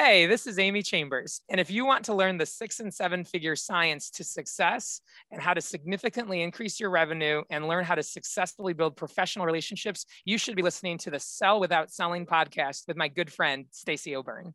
Hey, this is Amy Chambers. And if you want to learn the six and seven figure science to success and how to significantly increase your revenue and learn how to successfully build professional relationships, you should be listening to the Sell Without Selling podcast with my good friend, Stacey O'Byrne.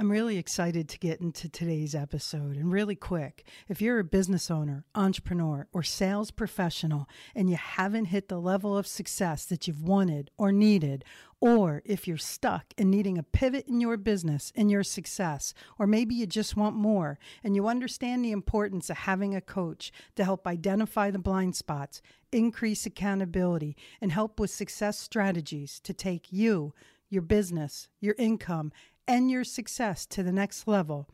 I'm really excited to get into today's episode. And really quick, if you're a business owner, entrepreneur, or sales professional and you haven't hit the level of success that you've wanted or needed, or if you're stuck and needing a pivot in your business and your success, or maybe you just want more and you understand the importance of having a coach to help identify the blind spots, increase accountability, and help with success strategies to take you, your business, your income, and your success to the next level.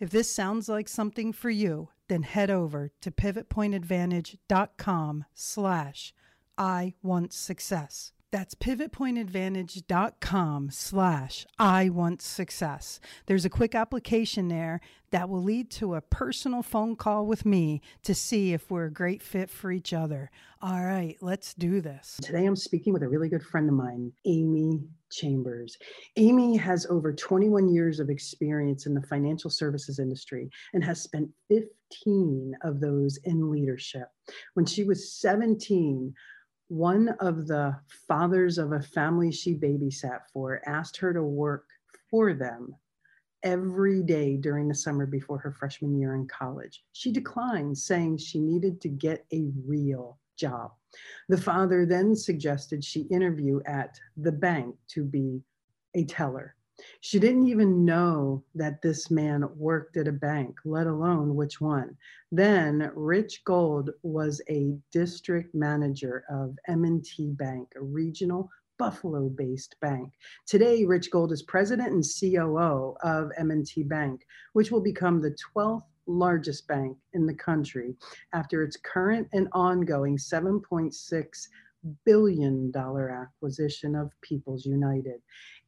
If this sounds like something for you, then head over to pivotpointadvantage.com slash I want success. That's pivotpointadvantage.com slash I want success. There's a quick application there that will lead to a personal phone call with me to see if we're a great fit for each other. All right, let's do this. Today I'm speaking with a really good friend of mine, Amy Chambers. Amy has over 21 years of experience in the financial services industry and has spent 15 of those in leadership. When she was 17, one of the fathers of a family she babysat for asked her to work for them every day during the summer before her freshman year in college. She declined, saying she needed to get a real job. The father then suggested she interview at the bank to be a teller. She didn't even know that this man worked at a bank, let alone which one. Then Rich Gold was a district manager of M&T Bank, a regional Buffalo-based bank. Today, Rich Gold is president and COO of M&T Bank, which will become the 12th largest bank in the country after its current and ongoing 7.6 billion dollar acquisition of People's United.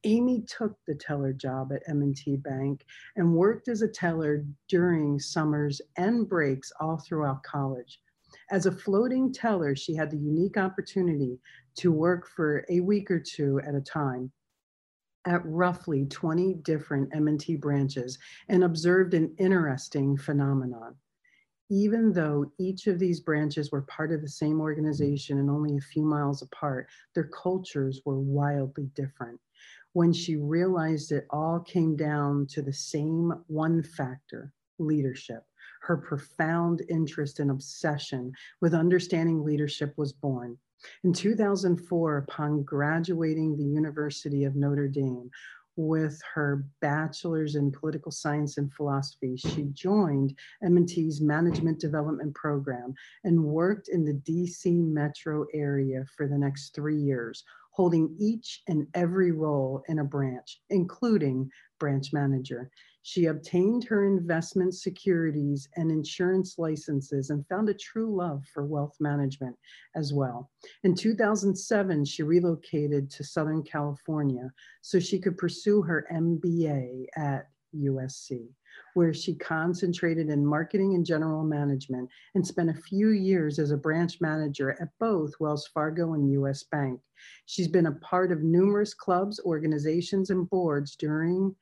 Amy took the teller job at M&T Bank and worked as a teller during summers and breaks all throughout college. As a floating teller, she had the unique opportunity to work for a week or two at a time at roughly 20 different M&T branches and observed an interesting phenomenon. Even though each of these branches were part of the same organization and only a few miles apart, their cultures were wildly different when she realized it all came down to the same one factor leadership. Her profound interest and obsession with understanding leadership was born. In 2004, upon graduating the University of Notre Dame with her bachelor's in political science and philosophy, she joined M&T's management development program and worked in the DC metro area for the next three years, holding each and every role in a branch, including branch manager. She obtained her investment securities and insurance licenses and found a true love for wealth management as well. In 2007, she relocated to Southern California so she could pursue her MBA at USC where she concentrated in marketing and general management and spent a few years as a branch manager at both Wells Fargo and US Bank. She's been a part of numerous clubs, organizations, and boards during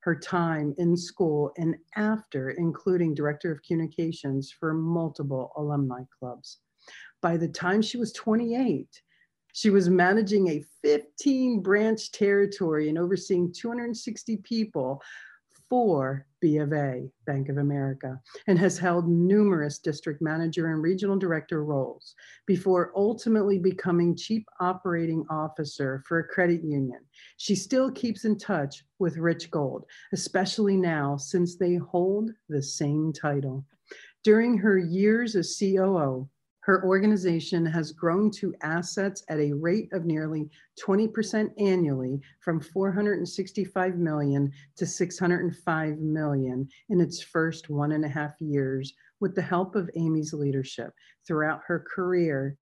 her time in school and after, including director of communications for multiple alumni clubs. By the time she was 28, she was managing a 15 branch territory and overseeing 260 people for B of A, Bank of America, and has held numerous district manager and regional director roles before ultimately becoming chief operating officer for a credit union. She still keeps in touch with Rich Gold, especially now since they hold the same title. During her years as COO, her organization has grown to assets at a rate of nearly 20% annually from 465 million to 605 million in its first one and a half years with the help of Amy's leadership. Throughout her career,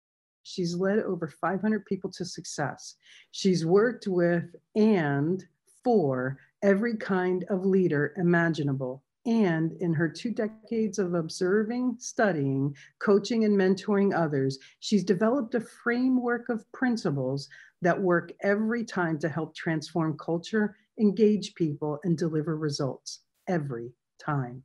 she's led over 500 people to success. She's worked with and for every kind of leader imaginable and in her two decades of observing, studying, coaching, and mentoring others, she's developed a framework of principles that work every time to help transform culture, engage people, and deliver results every time.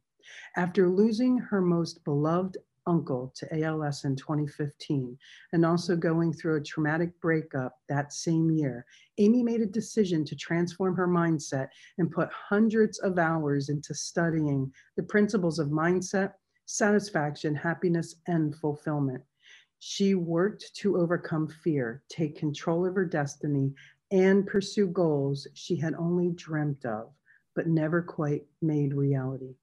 After losing her most beloved uncle to ALS in 2015 and also going through a traumatic breakup that same year, Amy made a decision to transform her mindset and put hundreds of hours into studying the principles of mindset, satisfaction, happiness, and fulfillment. She worked to overcome fear, take control of her destiny, and pursue goals she had only dreamt of, but never quite made reality.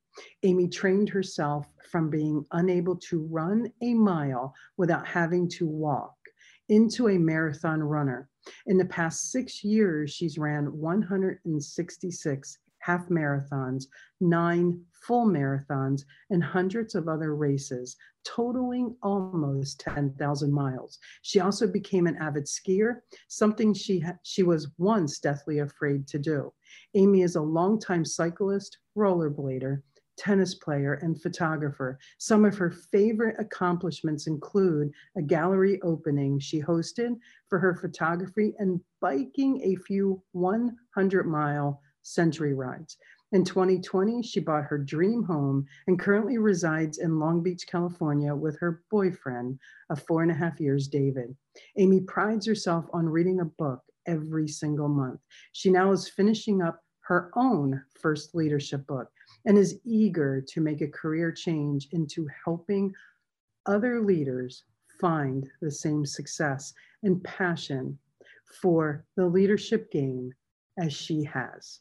Amy trained herself from being unable to run a mile without having to walk into a marathon runner. In the past six years, she's ran 166 half marathons, nine full marathons, and hundreds of other races, totaling almost 10,000 miles. She also became an avid skier, something she, ha- she was once deathly afraid to do. Amy is a longtime cyclist, rollerblader, tennis player, and photographer. Some of her favorite accomplishments include a gallery opening she hosted for her photography and biking a few 100 mile century rides. In 2020, she bought her dream home and currently resides in Long Beach, California with her boyfriend of four and a half years, David. Amy prides herself on reading a book every single month. She now is finishing up her own first leadership book and is eager to make a career change into helping other leaders find the same success and passion for the leadership game as she has.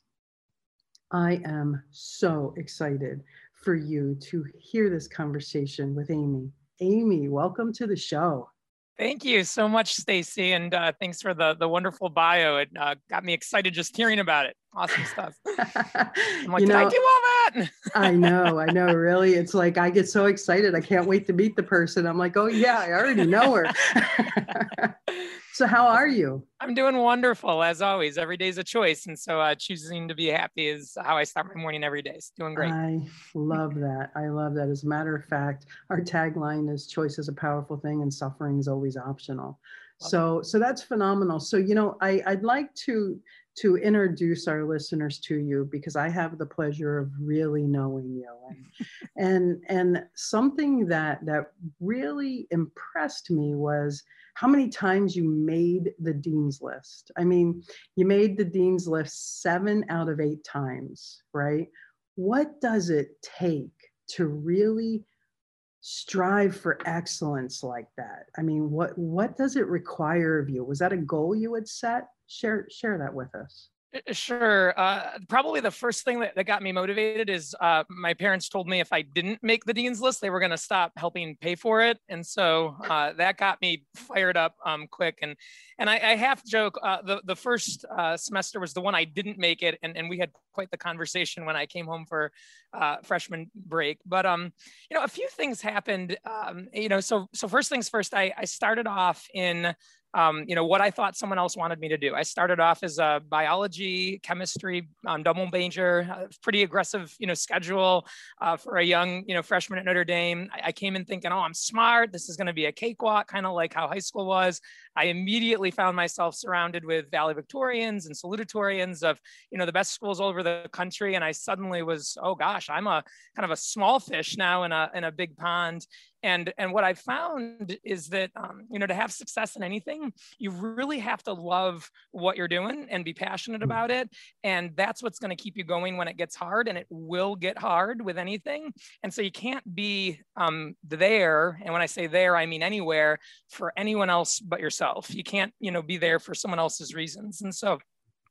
I am so excited for you to hear this conversation with Amy. Amy, welcome to the show. Thank you so much, Stacey, and uh, thanks for the the wonderful bio. It uh, got me excited just hearing about it. Awesome stuff. I'm like, you know, I do that? I know, I know. Really, it's like I get so excited. I can't wait to meet the person. I'm like, oh yeah, I already know her. So, how are you? I'm doing wonderful as always. Every day is a choice, and so uh, choosing to be happy is how I start my morning every day. It's doing great. I love that. I love that. As a matter of fact, our tagline is "Choice is a powerful thing, and suffering is always optional." so, so that's phenomenal. So, you know, I, I'd like to to introduce our listeners to you because I have the pleasure of really knowing you and and and something that that really impressed me was how many times you made the dean's list. I mean, you made the dean's list 7 out of 8 times, right? What does it take to really strive for excellence like that? I mean, what what does it require of you? Was that a goal you had set? share share that with us Sure. Uh, probably the first thing that, that got me motivated is uh, my parents told me if I didn't make the dean's list, they were going to stop helping pay for it, and so uh, that got me fired up um, quick. And and I, I half joke uh, the the first uh, semester was the one I didn't make it, and, and we had quite the conversation when I came home for freshman break. But um, you know, a few things happened. Um, you know, so so first things first, I I started off in um, you know, what I thought someone else wanted me to do. I started off as a biology, chemistry, um, double major, uh, pretty aggressive, you know, schedule uh, for a young, you know, freshman at Notre Dame. I, I came in thinking, oh, I'm smart. This is going to be a cakewalk, kind of like how high school was. I immediately found myself surrounded with valedictorians and salutatorians of, you know, the best schools all over the country. And I suddenly was, oh gosh, I'm a kind of a small fish now in a, in a big pond and and what i found is that um, you know to have success in anything you really have to love what you're doing and be passionate hmm. about it and that's what's going to keep you going when it gets hard and it will get hard with anything and so you can't be um, there and when i say there i mean anywhere for anyone else but yourself you can't you know be there for someone else's reasons. And so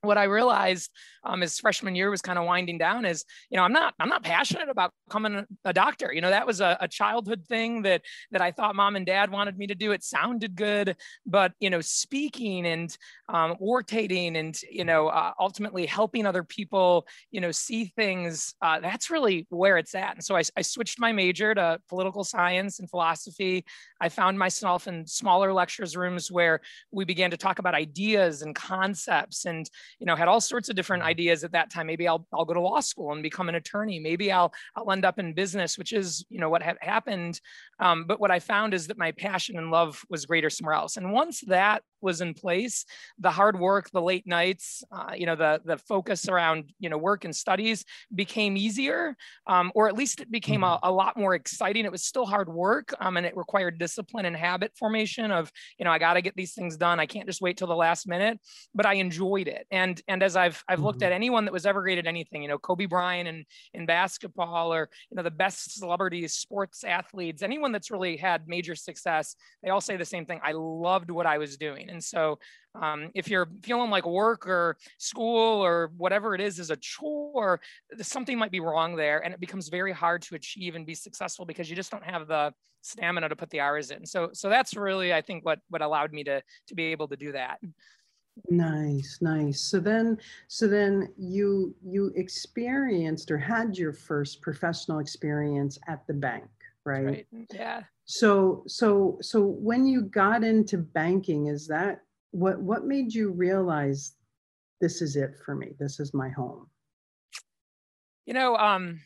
what I realized um, as freshman year was kind of winding down is, you know, I'm not, I'm not passionate about becoming a doctor. You know, that was a, a, childhood thing that that I thought mom and dad wanted me to do. It sounded good, but you know, speaking and um, and you know, uh, ultimately helping other people, you know, see things. Uh, that's really where it's at. And so I, I switched my major to political science and philosophy. I found myself in smaller lectures rooms where we began to talk about ideas and concepts and you know, had all sorts of different mm-hmm. ideas at that time. Maybe I'll, I'll go to law school and become an attorney. Maybe I'll, I'll end up in business, which is, you know, what had happened. Um, but what I found is that my passion and love was greater somewhere else. And once that was in place, the hard work, the late nights, uh, you know, the, the focus around, you know, work and studies became easier, um, or at least it became a, mm-hmm. a, lot more exciting. It was still hard work um, and it required discipline and habit formation of, you know, I got to get these things done. I can't just wait till the last minute, but I enjoyed it. And and as I've I've looked mm-hmm. at anyone that was ever great at anything, you know, Kobe Bryant in in basketball, or you know, the best celebrities, sports athletes, anyone that's really had major success, they all say the same thing. I loved what I was doing, and so um, if you're feeling like work or school or whatever it is is a chore, something might be wrong there, and it becomes very hard to achieve and be successful because you just don't have the stamina to put the hours in. So so that's really I think what what allowed me to to be able to do that. Nice, nice. So then, so then you you experienced or had your first professional experience at the bank, right? Right. Yeah. So so so when you got into banking, is that what what made you realize this is it for me? This is my home. You know, um,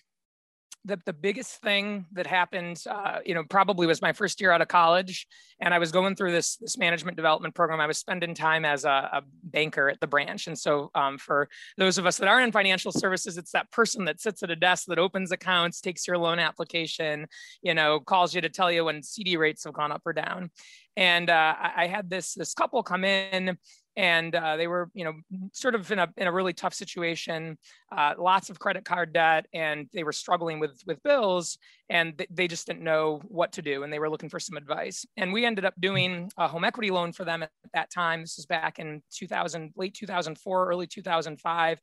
the, the biggest thing that happened, uh, you know, probably was my first year out of college. And I was going through this, this management development program. I was spending time as a, a banker at the branch. And so um, for those of us that are in financial services, it's that person that sits at a desk that opens accounts, takes your loan application, you know, calls you to tell you when CD rates have gone up or down. And uh, I had this, this couple come in and uh, they were you know sort of in a, in a really tough situation uh, lots of credit card debt and they were struggling with with bills and th- they just didn't know what to do and they were looking for some advice. And we ended up doing a home equity loan for them at that time. This is back in 2000 late 2004 early 2005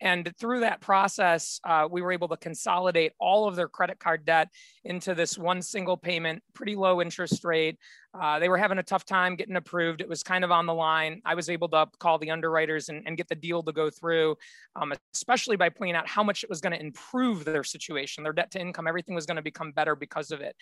and through that process, uh, we were able to consolidate all of their credit card debt into this one single payment, pretty low interest rate. Uh, they were having a tough time getting approved. It was kind of on the line. I was able to call the underwriters and, and get the deal to go through, um, especially by pointing out how much it was going to improve their situation, their debt to income, everything was going to become better because of it.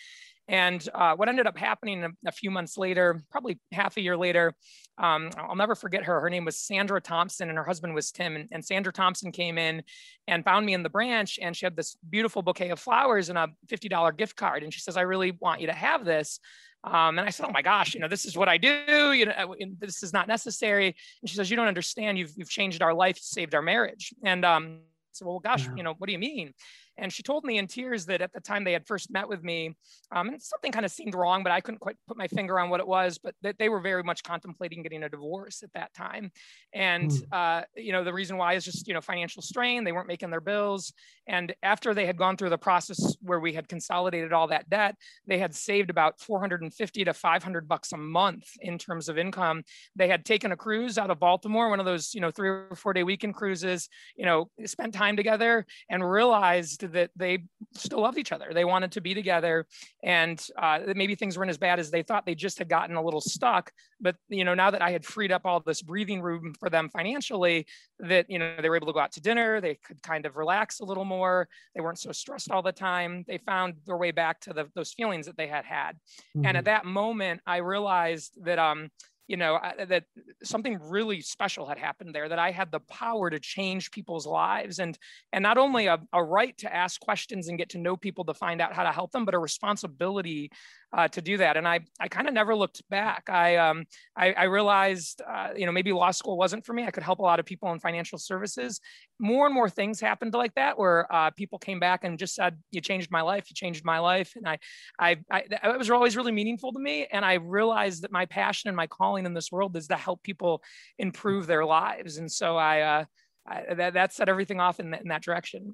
And uh, what ended up happening a, a, few months later, probably half a year later, um, I'll never forget her. Her name was Sandra Thompson and her husband was Tim. And, and, Sandra Thompson came in and found me in the branch and she had this beautiful bouquet of flowers and a $50 gift card. And she says, I really want you to have this. Um, and I said, "Oh my gosh, you know, this is what I do. You know, this is not necessary." And she says, "You don't understand. You've you've changed our life, saved our marriage." And um, I said, "Well, gosh, you know, what do you mean?" And she told me in tears that at the time they had first met with me, um, and something kind of seemed wrong, but I couldn't quite put my finger on what it was, but that they were very much contemplating getting a divorce at that time. And, mm. uh, you know, the reason why is just, you know, financial strain. They weren't making their bills. And after they had gone through the process where we had consolidated all that debt, they had saved about 450 to 500 bucks a month in terms of income. They had taken a cruise out of Baltimore, one of those, you know, three or four day weekend cruises, you know, spent time together and realized that they still loved each other. They wanted to be together, and uh, maybe things weren't as bad as they thought. They just had gotten a little stuck. But you know, now that I had freed up all this breathing room for them financially, that you know they were able to go out to dinner. They could kind of relax a little more. They weren't so stressed all the time. They found their way back to the, those feelings that they had had. Mm-hmm. And at mm-hmm. that moment, I realized that um, you know I, that something really special had happened there that i had the power to change people's lives. And and not only a, a right to ask questions and get to know people to find out how to help them but a responsibility uh, to do that. And i i kind of never looked back. I um i, I realized uh, you know maybe law school wasn't for me. I could help a lot of people in financial services more and more things happened like that where uh, people came back and just said you changed my life you changed my life and I, I i it was always really meaningful to me and i realized that my passion and my calling in this world is to help people improve their lives and so i uh I, that, that set everything off in, in that direction.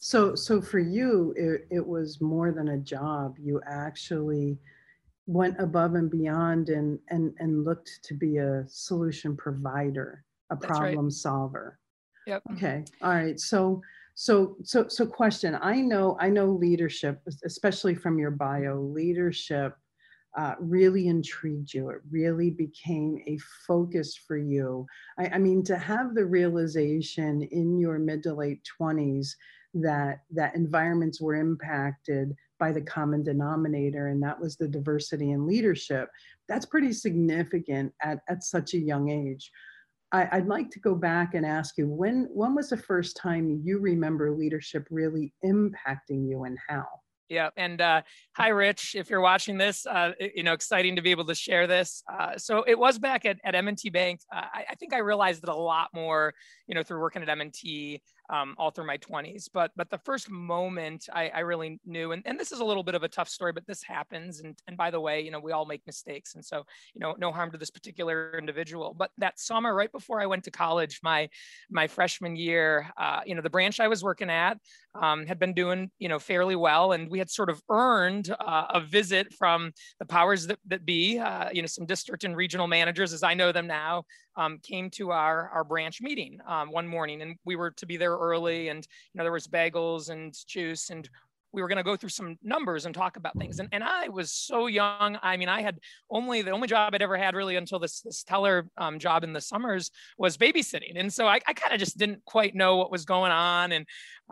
So, so for you, it, it was more than a job. You actually went above and beyond and, and, and looked to be a solution provider, a That's problem right. solver. Yep. Okay. All right. So, so, so, so question, I know, I know leadership, especially from your bio, leadership uh, really intrigued you. It really became a focus for you. I, I, mean, to have the realization in your mid to late 20s that that environments were impacted by the common denominator, and that was the diversity in leadership. That's pretty significant at, at such a young age. I, would like to go back and ask you when when was the first time you remember leadership really impacting you and how? Yeah. And uh, hi, Rich. If you're watching this, uh, you know, exciting to be able to share this. Uh, so it was back at, at M&T Bank. Uh, I, I, think I realized it a lot more, you know, through working at M&T um, all through my 20s. But but the first moment I, I really knew, and, and this is a little bit of a tough story, but this happens. And, and by the way, you know, we all make mistakes. And so, you know, no harm to this particular individual. But that summer, right before I went to college, my my freshman year, uh, you know, the branch I was working at um, had been doing, you know, fairly well. And we had sort of earned uh, a visit from the powers that, that be, uh, you know, some district and regional managers, as I know them now, um, came to our, our branch meeting um, one morning and we were to be there early and you know there was bagels and juice and we were going to go through some numbers and talk about things. And, and I was so young. I mean, I had only the only job I'd ever had really until this, this teller um, job in the summers was babysitting. And so I, I kind of just didn't quite know what was going on. And,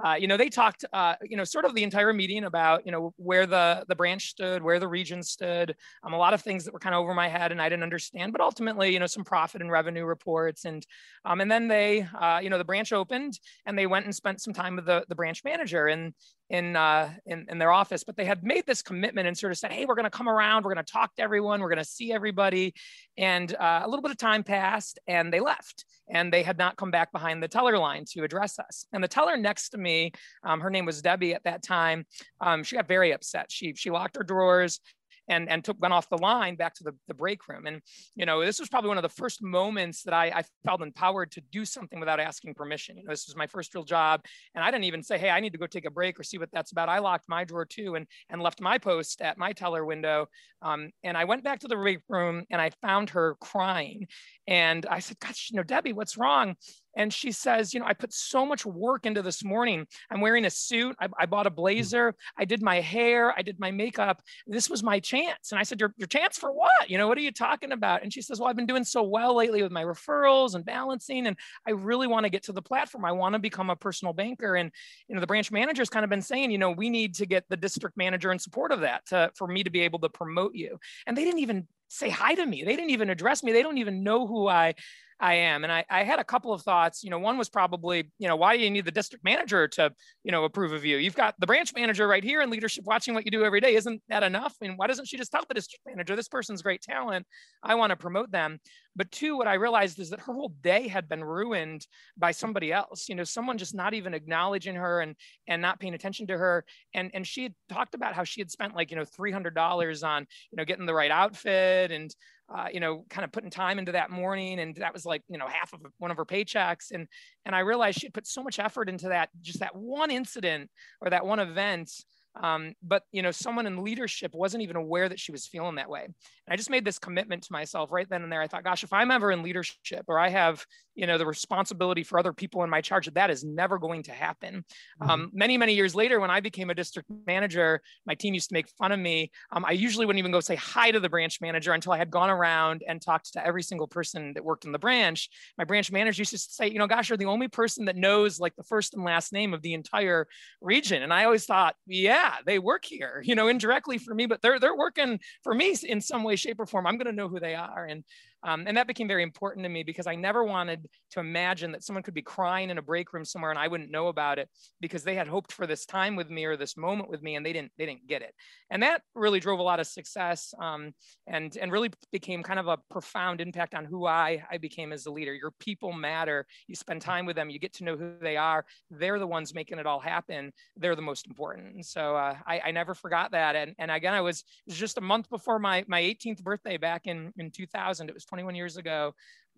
uh, you know, they talked, uh, you know, sort of the entire meeting about, you know, where the, the branch stood, where the region stood, um, a lot of things that were kind of over my head and I didn't understand, but ultimately, you know, some profit and revenue reports. And, um, and then they, uh, you know, the branch opened and they went and spent some time with the, the branch manager. And, in, uh, in, in their office, but they had made this commitment and sort of said, "Hey, we're going to come around. We're going to talk to everyone. We're going to see everybody." And uh, a little bit of time passed, and they left. And they had not come back behind the teller line to address us. And the teller next to me, um, her name was Debbie at that time. Um, she got very upset. She she locked her drawers and and took went off the line back to the, the break room. And you know, this was probably one of the first moments that I, I felt empowered to do something without asking permission. You know, this was my first real job, and I didn't even say, "Hey, I need to go take a break or see what that's about." I locked my drawer too, and and left my post at my teller window. Um, and I went back to the break room, and I found her crying. And I said, "Gosh, you know, Debbie, what's wrong?" And she says, You know, I put so much work into this morning. I'm wearing a suit. I, I, bought a hmm. blazer. I did my hair. I did my makeup. This was my chance. And I said, your, your chance for what? You know, what are you talking about? And she says, Well, I've been doing so well lately with my referrals and balancing. And I really want to get to the platform. I want to become a personal banker. And, you know, the branch manager's kind of been saying, You know, we need to get the district manager in support of that to, for me to be able to promote you. And they didn't even say hi to me. They didn't even address me. They don't even know who I I am. And I, I had a couple of thoughts. You know, one was probably, you know, why do you need the district manager to, you know, approve of you? You've got the branch manager right here in leadership watching what you do every day. Isn't that enough? I mean, why doesn't she just tell the district manager, this person's great talent? I want to promote them. But two, what I realized is that her whole day had been ruined by somebody else. You know, someone just not even acknowledging her and and not paying attention to her. And and she had talked about how she had spent like, you know, $300 on, you know, getting the right outfit and uh, you know, kind of putting time into that morning. And that was like, you know, half of one of her paychecks. And, and I realized she put so much effort into that, just that one incident or that one event um, but you know, someone in leadership wasn't even aware that she was feeling that way. And I just made this commitment to myself right then and there. I thought, gosh, if I'm ever in leadership or I have, you know, the responsibility for other people in my charge, that is never going to happen. Mm-hmm. Um, many, many years later, when I became a district manager, my team used to make fun of me. Um, I usually wouldn't even go say hi to the branch manager until I had gone around and talked to every single person that worked in the branch. My branch manager used to say, you know, gosh, you're the only person that knows like the first and last name of the entire region. And I always thought, yeah, yeah, they work here, you know, indirectly for me, but they're they're working for me in some way, shape, or form. I'm going to know who they are. And Um, and that became very important to me because I never wanted to imagine that someone could be crying in a break room somewhere and I wouldn't know about it because they had hoped for this time with me or this moment with me and they didn't they didn't get it. And that really drove a lot of success um, and and really became kind of a profound impact on who I I became as a leader. Your people matter. You spend time with them. You get to know who they are. They're the ones making it all happen. They're the most important. So uh, I, I never forgot that. And and again, I was was just a month before my my 18th birthday back in in 2000. It was 21 years ago.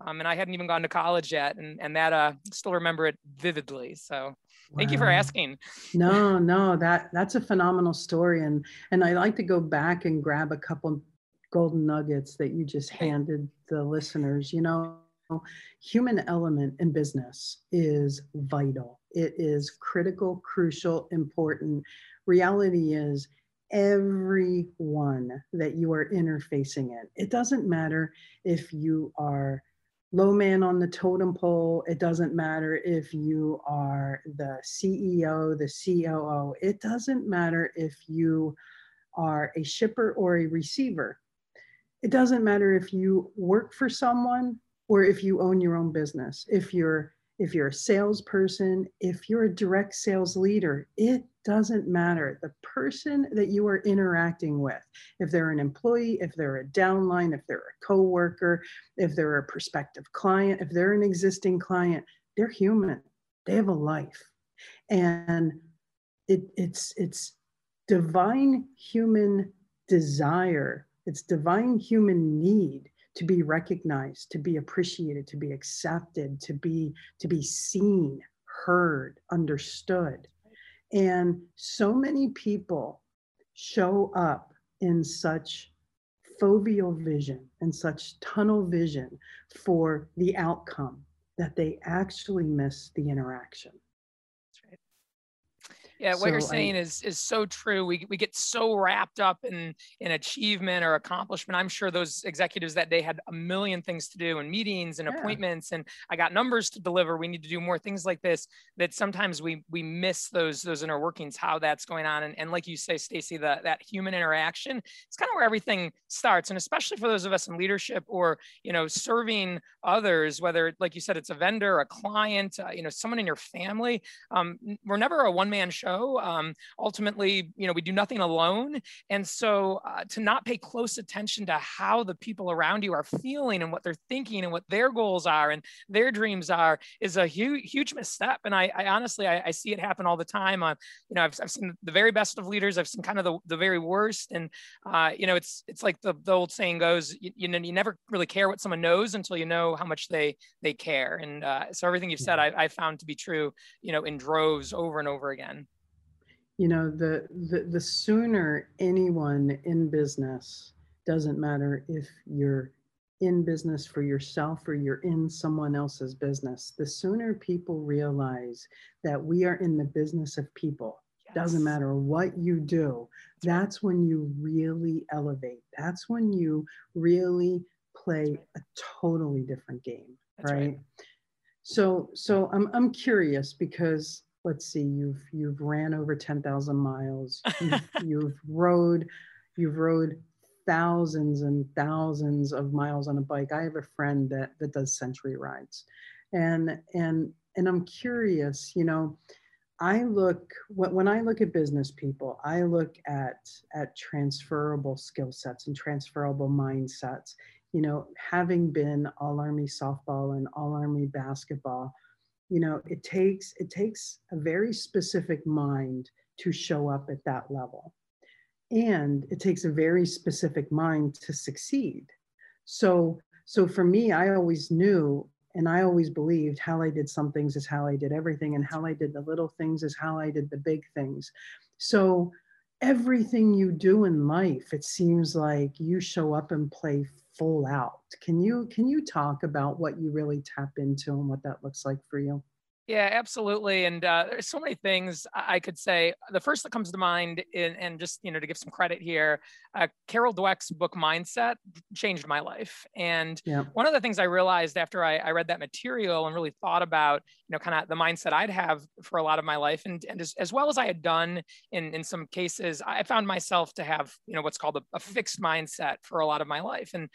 Um, and I hadn't even gone to college yet, and and that uh, still remember it vividly. So, thank wow. you for asking. No, no, that that's a phenomenal story, and and I like to go back and grab a couple golden nuggets that you just handed the listeners. You know, human element in business is vital. It is critical, crucial, important. Reality is everyone that you are interfacing in. It doesn't matter if you are low man on the totem pole. It doesn't matter if you are the CEO, the COO. It doesn't matter if you are a shipper or a receiver. It doesn't matter if you work for someone or if you own your own business. If you're if you're a salesperson, if you're a direct sales leader, it doesn't matter. The person that you are interacting with, if they're an employee, if they're a downline, if they're a coworker, if they're a prospective client, if they're an existing client, they're human. They have a life. And it, it's it's divine human desire, it's divine human need to be recognized, to be appreciated, to be accepted, to be to be seen, heard, understood. And so many people show up in such foveal vision and such tunnel vision for the outcome that they actually miss the interaction. Yeah, what so you're saying I, is is so true. We, we get so wrapped up in in achievement or accomplishment. I'm sure those executives that day had a million things to do and meetings and yeah. appointments and I got numbers to deliver. We need to do more things like this that sometimes we we miss those those inner workings, how that's going on. And, and like you say, Stacey, that that human interaction, it's kind of where everything starts. And especially for those of us in leadership or you know serving others, whether like you said, it's a vendor, a client, uh, you know, someone in your family. Um, we're never a one man show show. Um, ultimately, you know, we do nothing alone. And so uh, to not pay close attention to how the people around you are feeling and what they're thinking and what their goals are and their dreams are is a huge, huge misstep. And I, I honestly, I, I, see it happen all the time. Uh, you know, I've, I've seen the very best of leaders. I've seen kind of the, the very worst. And, uh, you know, it's, it's like the, the old saying goes, you, you know, you never really care what someone knows until you know how much they, they care. And uh, so everything you've said, I, I found to be true, you know, in droves over and over again you know the, the the sooner anyone in business doesn't matter if you're in business for yourself or you're in someone else's business the sooner people realize that we are in the business of people yes. doesn't matter what you do that's when you really elevate that's when you really play a totally different game right? right? so so i'm i'm curious because let's see, you've you've ran over 10,000 miles. You've, you've rode, you've rode thousands and thousands of miles on a bike. I have a friend that that does century rides, and and and I'm curious, you know. I look when I look at business people, I look at at transferable skill sets and transferable mindsets. You know, having been all Army softball and all Army basketball, you know it takes it takes a very specific mind to show up at that level. And it takes a very specific mind to succeed. So so for me i always knew and i always believed how i did some things is how i did everything and how i did the little things is how i did the big things. So everything you do in life it seems like you show up and play full out. Can you can you talk about what you really tap into and what that looks like for you? Yeah, absolutely. And uh, there's so many things I could say. The first that comes to mind, in, and just you know to give some credit here, uh, Carol Dweck's book Mindset changed my life. And yeah. one of the things I realized after I, I, read that material and really thought about know kind of the mindset I'd have for a lot of my life, and, and as, as well as I had done in in some cases, I found myself to have you know what's called a, a fixed mindset for a lot of my life. And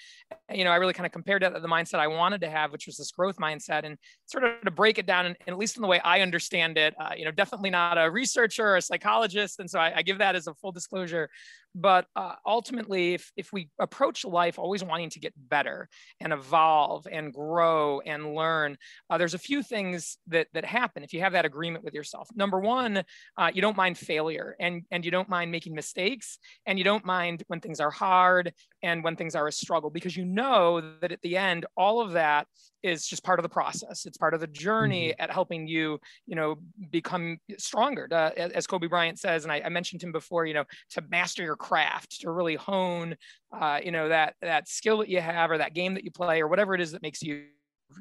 you know I really kind of compared that to the mindset I wanted to have, which was this growth mindset, and sort of to break it down and, and at least in the way I understand it. Uh, you know, definitely not a researcher or a psychologist, and so I, I give that as a full disclosure. But uh, ultimately, if, if we approach life always wanting to get better and evolve and grow and learn, uh, there's a few things that, that happen if you have that agreement with yourself. Number one, uh, you don't mind failure and, and you don't mind making mistakes and you don't mind when things are hard and when things are a struggle because you know that at the end, all of that is just part of the process. It's part of the journey mm-hmm. at helping you, you know, become stronger. Uh, as Kobe Bryant says, and I, I, mentioned him before, you know, to master your craft, to really hone, uh, you know, that that skill that you have, or that game that you play, or whatever it is that makes you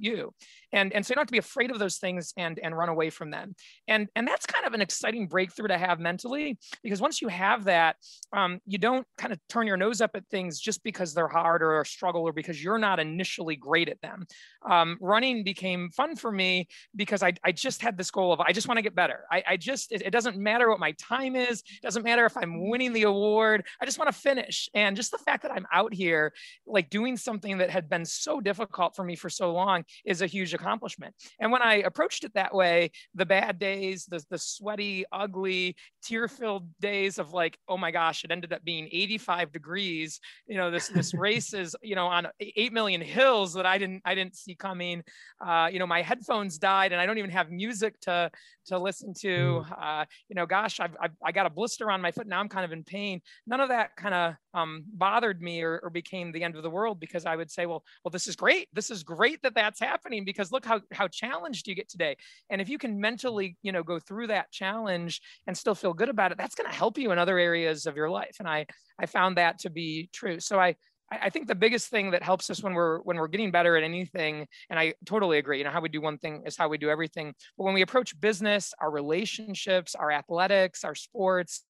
you and and so you don't have to be afraid of those things and and run away from them. And and that's kind of an exciting breakthrough to have mentally because once you have that um, you don't kind of turn your nose up at things just because they're hard or a struggle or because you're not initially great at them. Um, running became fun for me because I, I just had this goal of i just want to get better. I, I just it, it doesn't matter what my time is. It doesn't matter if i'm winning the award. I just want to finish. And just the fact that i'm out here like doing something that had been so difficult for me for so long is a huge accomplishment. And when I approached it that way, the bad days, the, the sweaty, ugly, tear filled days of like, oh my gosh, it ended up being 85 degrees. You know, this, this race is, you know, on 8 million hills that I didn't, I didn't see coming. Uh, you know, my headphones died and I don't even have music to, to listen to. Mm. Uh, you know, gosh, I've, I've, I got a blister on my foot. Now I'm kind of in pain. None of that kind of um, bothered me or, or became the end of the world because I would say, well, well, this is great. This is great that that's happening because look how, how challenged you get today. And if you can mentally, you know, go through that challenge and still feel good about it, that's going to help you in other areas of your life. And I, I found that to be true. So I, I think the biggest thing that helps us when we're when we're getting better at anything, and I totally agree, you know, how we do one thing is how we do everything. But when we approach business, our relationships, our athletics, our sports,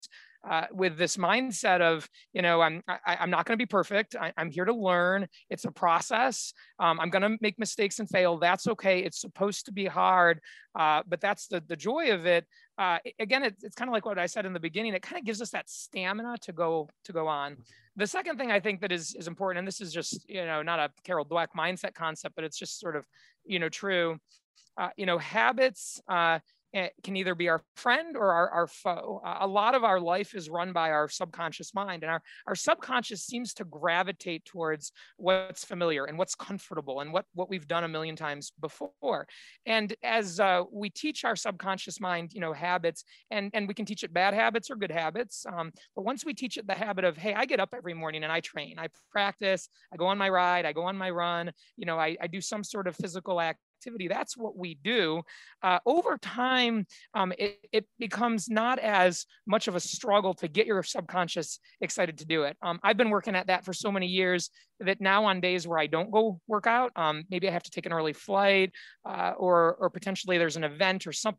uh, with this mindset of you know i'm I, am not going to be perfect. I, am here to learn. It's a process. Um, i'm going to make mistakes and fail. That's okay. It's supposed to be hard uh, but that's the the joy of it. Uh, again it, it's kind of like what i said in the beginning. It kind of gives us that stamina to go to go on. The second thing i think that is is important and this is just you know not a carol dweck mindset concept but it's just sort of you know true. Uh, you know habits uh, can either be our friend or our, our foe. Uh, a lot of our life is run by our subconscious mind, and our, our subconscious seems to gravitate towards what's familiar and what's comfortable and what, what we've done a million times before. And as uh, we teach our subconscious mind, you know, habits, and, and we can teach it bad habits or good habits. Um, but once we teach it the habit of, hey, I get up every morning and I train, I practice, I go on my ride, I go on my run, you know, I, I do some sort of physical act activity. That's what we do. Uh, over time, um, it, it, becomes not as much of a struggle to get your subconscious excited to do it. Um, I've been working at that for so many years that now on days where I don't go work out, um, maybe I have to take an early flight uh, or, or potentially there's an event or some,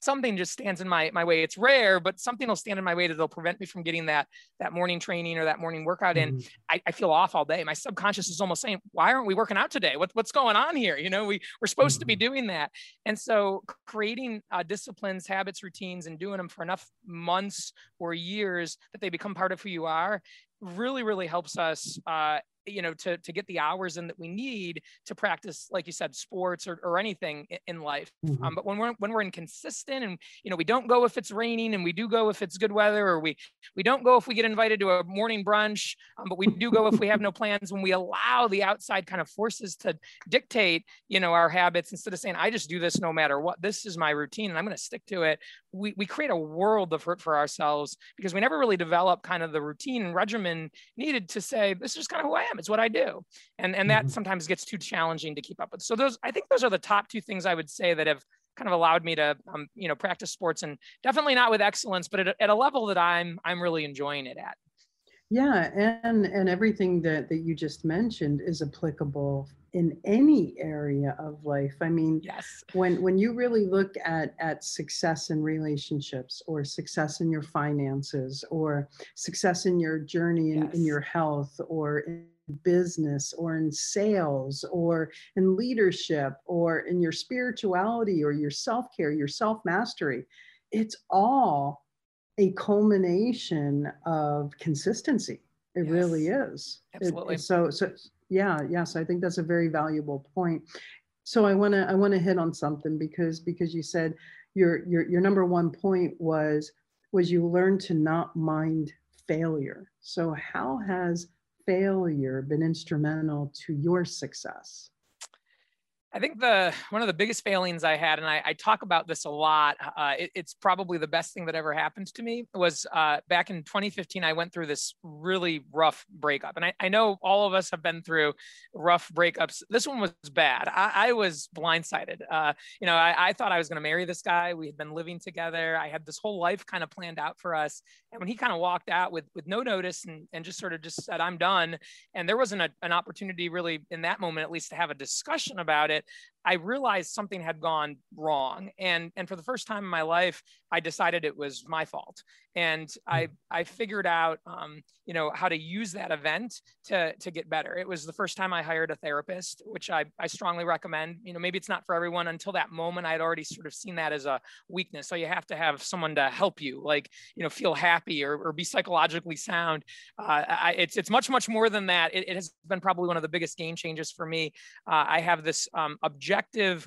something just stands in my, my way. It's rare, but something will stand in my way that'll prevent me from getting that, that morning training or that morning workout in. Mm-hmm. I, I, feel off all day. My subconscious is almost saying, why aren't we working out today? What, what's going on here? You know, we, we're supposed mm-hmm. to be mm-hmm. doing that. And so creating uh, disciplines, habits, routines, and doing them for enough months or years that they become part of who you are really, really helps us uh, you know to to get the hours in that we need to practice like you said sports or, or anything in life mm-hmm. um, but when we're when we're inconsistent and you know we don't go if it's raining and we do go if it's good weather or we we don't go if we get invited to a morning brunch um, but we do go if we have no plans when we allow the outside kind of forces to dictate you know our habits instead of saying i just do this no matter what this is my routine and i'm going to stick to it we, we create a world of hurt for ourselves because we never really develop kind of the routine and regimen needed to say this is kind of who i am it's what I do. And, and that mm-hmm. sometimes gets too challenging to keep up with. So those, I think those are the top two things I would say that have kind of allowed me to, um, you know, practice sports and definitely not with excellence, but at, at a level that I'm, I'm really enjoying it at. Yeah, and and everything that that you just mentioned is applicable in any area of life. I mean, yes. when when you really look at at success in relationships or success in your finances or success in your journey in, yes. in your health or in business or in sales or in leadership or in your spirituality or your self-care, your self-mastery, it's all a culmination of consistency. It yes. really is. Absolutely. It, so so yeah, yes, I think that's a very valuable point. So I want to I want to hit on something because because you said your your your number one point was was you learn to not mind failure. So how has failure been instrumental to your success? I think the one of the biggest failings I had, and I, I talk about this a lot. Uh, it, it's probably the best thing that ever happened to me. Was uh, back in 2015, I went through this really rough breakup, and I, I, know all of us have been through rough breakups. This one was bad. I, I was blindsided. Uh, you know, I, thought I was going to marry this guy. We had been living together. I had this whole life kind of planned out for us. And when he kind of walked out with with no notice and, and just sort of just said, "I'm done," and there wasn't a, an opportunity really in that moment, at least, to have a discussion about it it, I realized something had gone wrong. And, and for the first time in my life, I decided it was my fault. And I, hmm. I figured out, um, you know, how to use that event to, to get better. It was the first time I hired a therapist, which I, I strongly recommend. You know, maybe it's not for everyone. Until that moment, I had already sort of seen that as a weakness. So you have to have someone to help you, like, you know, feel happy or, or be psychologically sound. Uh, I, it's, it's much, much more than that. It, it, has been probably one of the biggest game changes for me. Uh, I have this um, objective,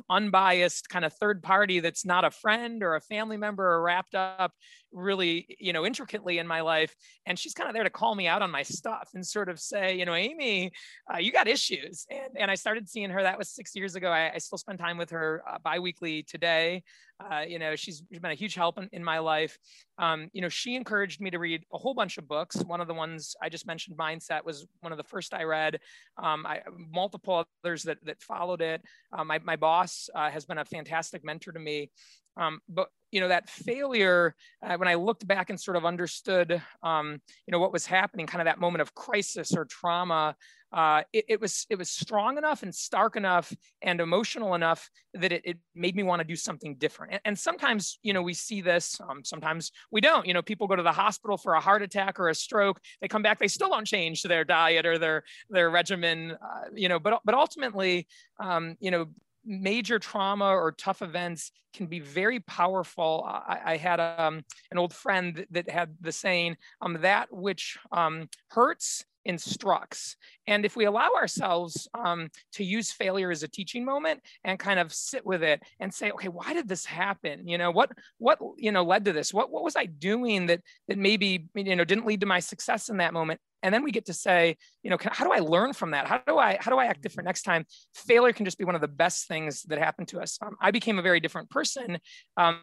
unbiased kind of third party that's not a friend or a family member or wrapped up really, you know, intricately in my life. And she's kind of there to call me out on my stuff and sort of say, you know, Amy, uh, you got issues. And, and I started seeing her, that was six years ago. I, I still spend time with her uh, biweekly today. Uh, you know, she's, she's been a huge help in, in my life. Um, you know, she encouraged me to read a whole bunch of books. One of the ones I just mentioned, Mindset, was one of the first I read. Um, I, multiple others that, that followed it. Uh, my, my boss uh, has been a fantastic mentor to me. Um, but you know that failure uh, when i looked back and sort of understood um, you know what was happening kind of that moment of crisis or trauma uh, it, it, was it was strong enough and stark enough and emotional enough that it, it made me want to do something different. And, and sometimes you know we see this um, sometimes we don't. You know people go to the hospital for a heart attack or a stroke. They come back they still don't change their diet or their their regimen uh, you know but but ultimately um, you know major trauma or tough events can be very powerful. I, I had um, an old friend that, had the saying, um, that which um, hurts instructs. And if we allow ourselves um, to use failure as a teaching moment and kind of sit with it and say, okay, why did this happen? You know, what what you know led to this? What what was I doing that that maybe you know didn't lead to my success in that moment? And then we get to say, you know, can, how do I learn from that? How do I how do I act different next time? Failure can just be one of the best things that happened to us. Um, I became a very different person. Um,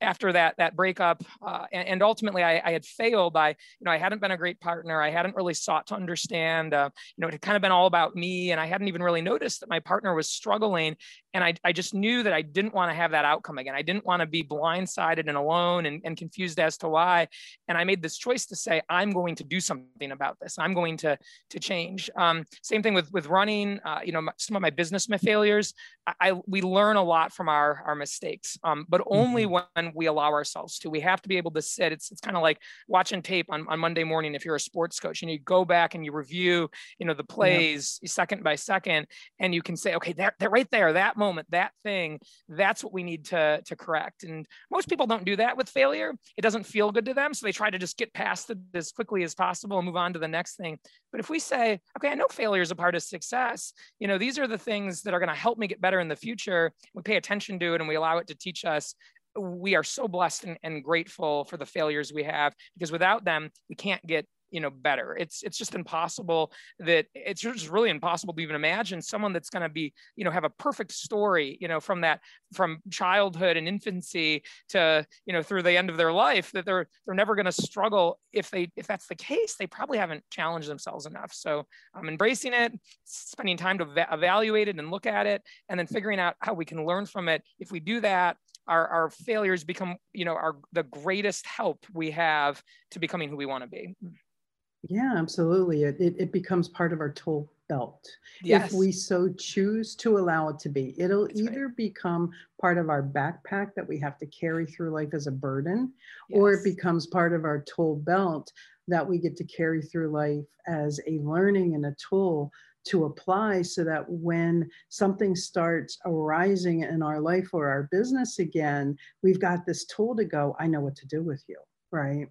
after that that breakup uh, and, and, ultimately I, I, had failed i you know i hadn't been a great partner i hadn't really sought to understand uh, you know it had kind of been all about me and i hadn't even really noticed that my partner was struggling and i, I just knew that i didn't want to have that outcome again i didn't want to be blindsided and alone and, and confused as to why and i made this choice to say i'm going to do something about this i'm going to to change um, same thing with with running uh, you know some of my business failures I, I, we learn a lot from our our mistakes um, but only mm-hmm. when we allow ourselves to. We have to be able to sit. It's, it's kind of like watching tape on, on Monday morning if you're a sports coach and you go back and you review, you know, the plays second by second, and you can say, okay, that, that right there, that moment, that thing, that's what we need to, to correct. And most people don't do that with failure. It doesn't feel good to them. So they try to just get past it as quickly as possible and move on to the next thing. But if we say, okay, I know failure is a part of success, you know, these are the things that are going to help me get better in the future. We pay attention to it and we allow it to teach us we are so blessed and, and, grateful for the failures we have because without them we can't get you know better. It's it's just impossible that it's just really impossible to even imagine someone that's going to be you know have a perfect story you know from that from childhood and infancy to you know through the end of their life that they're they're never going to struggle. If they if that's the case they probably haven't challenged themselves enough. So i'm embracing it spending time to evaluate it and look at it and then figuring out how we can learn from it. If we do that our, our failures become, you know, our the greatest help we have to becoming who we want to be. Yeah, absolutely. It, it, it becomes part of our tool belt Yes. if we so choose to allow it to be. It'll That's right. either become part of our backpack that we have to carry through life as a burden, or it becomes part of our tool belt that we get to carry through life as a learning and a tool to apply so that when something starts arising in our life or our business again, we've got this tool to go, I know what to do with you, right?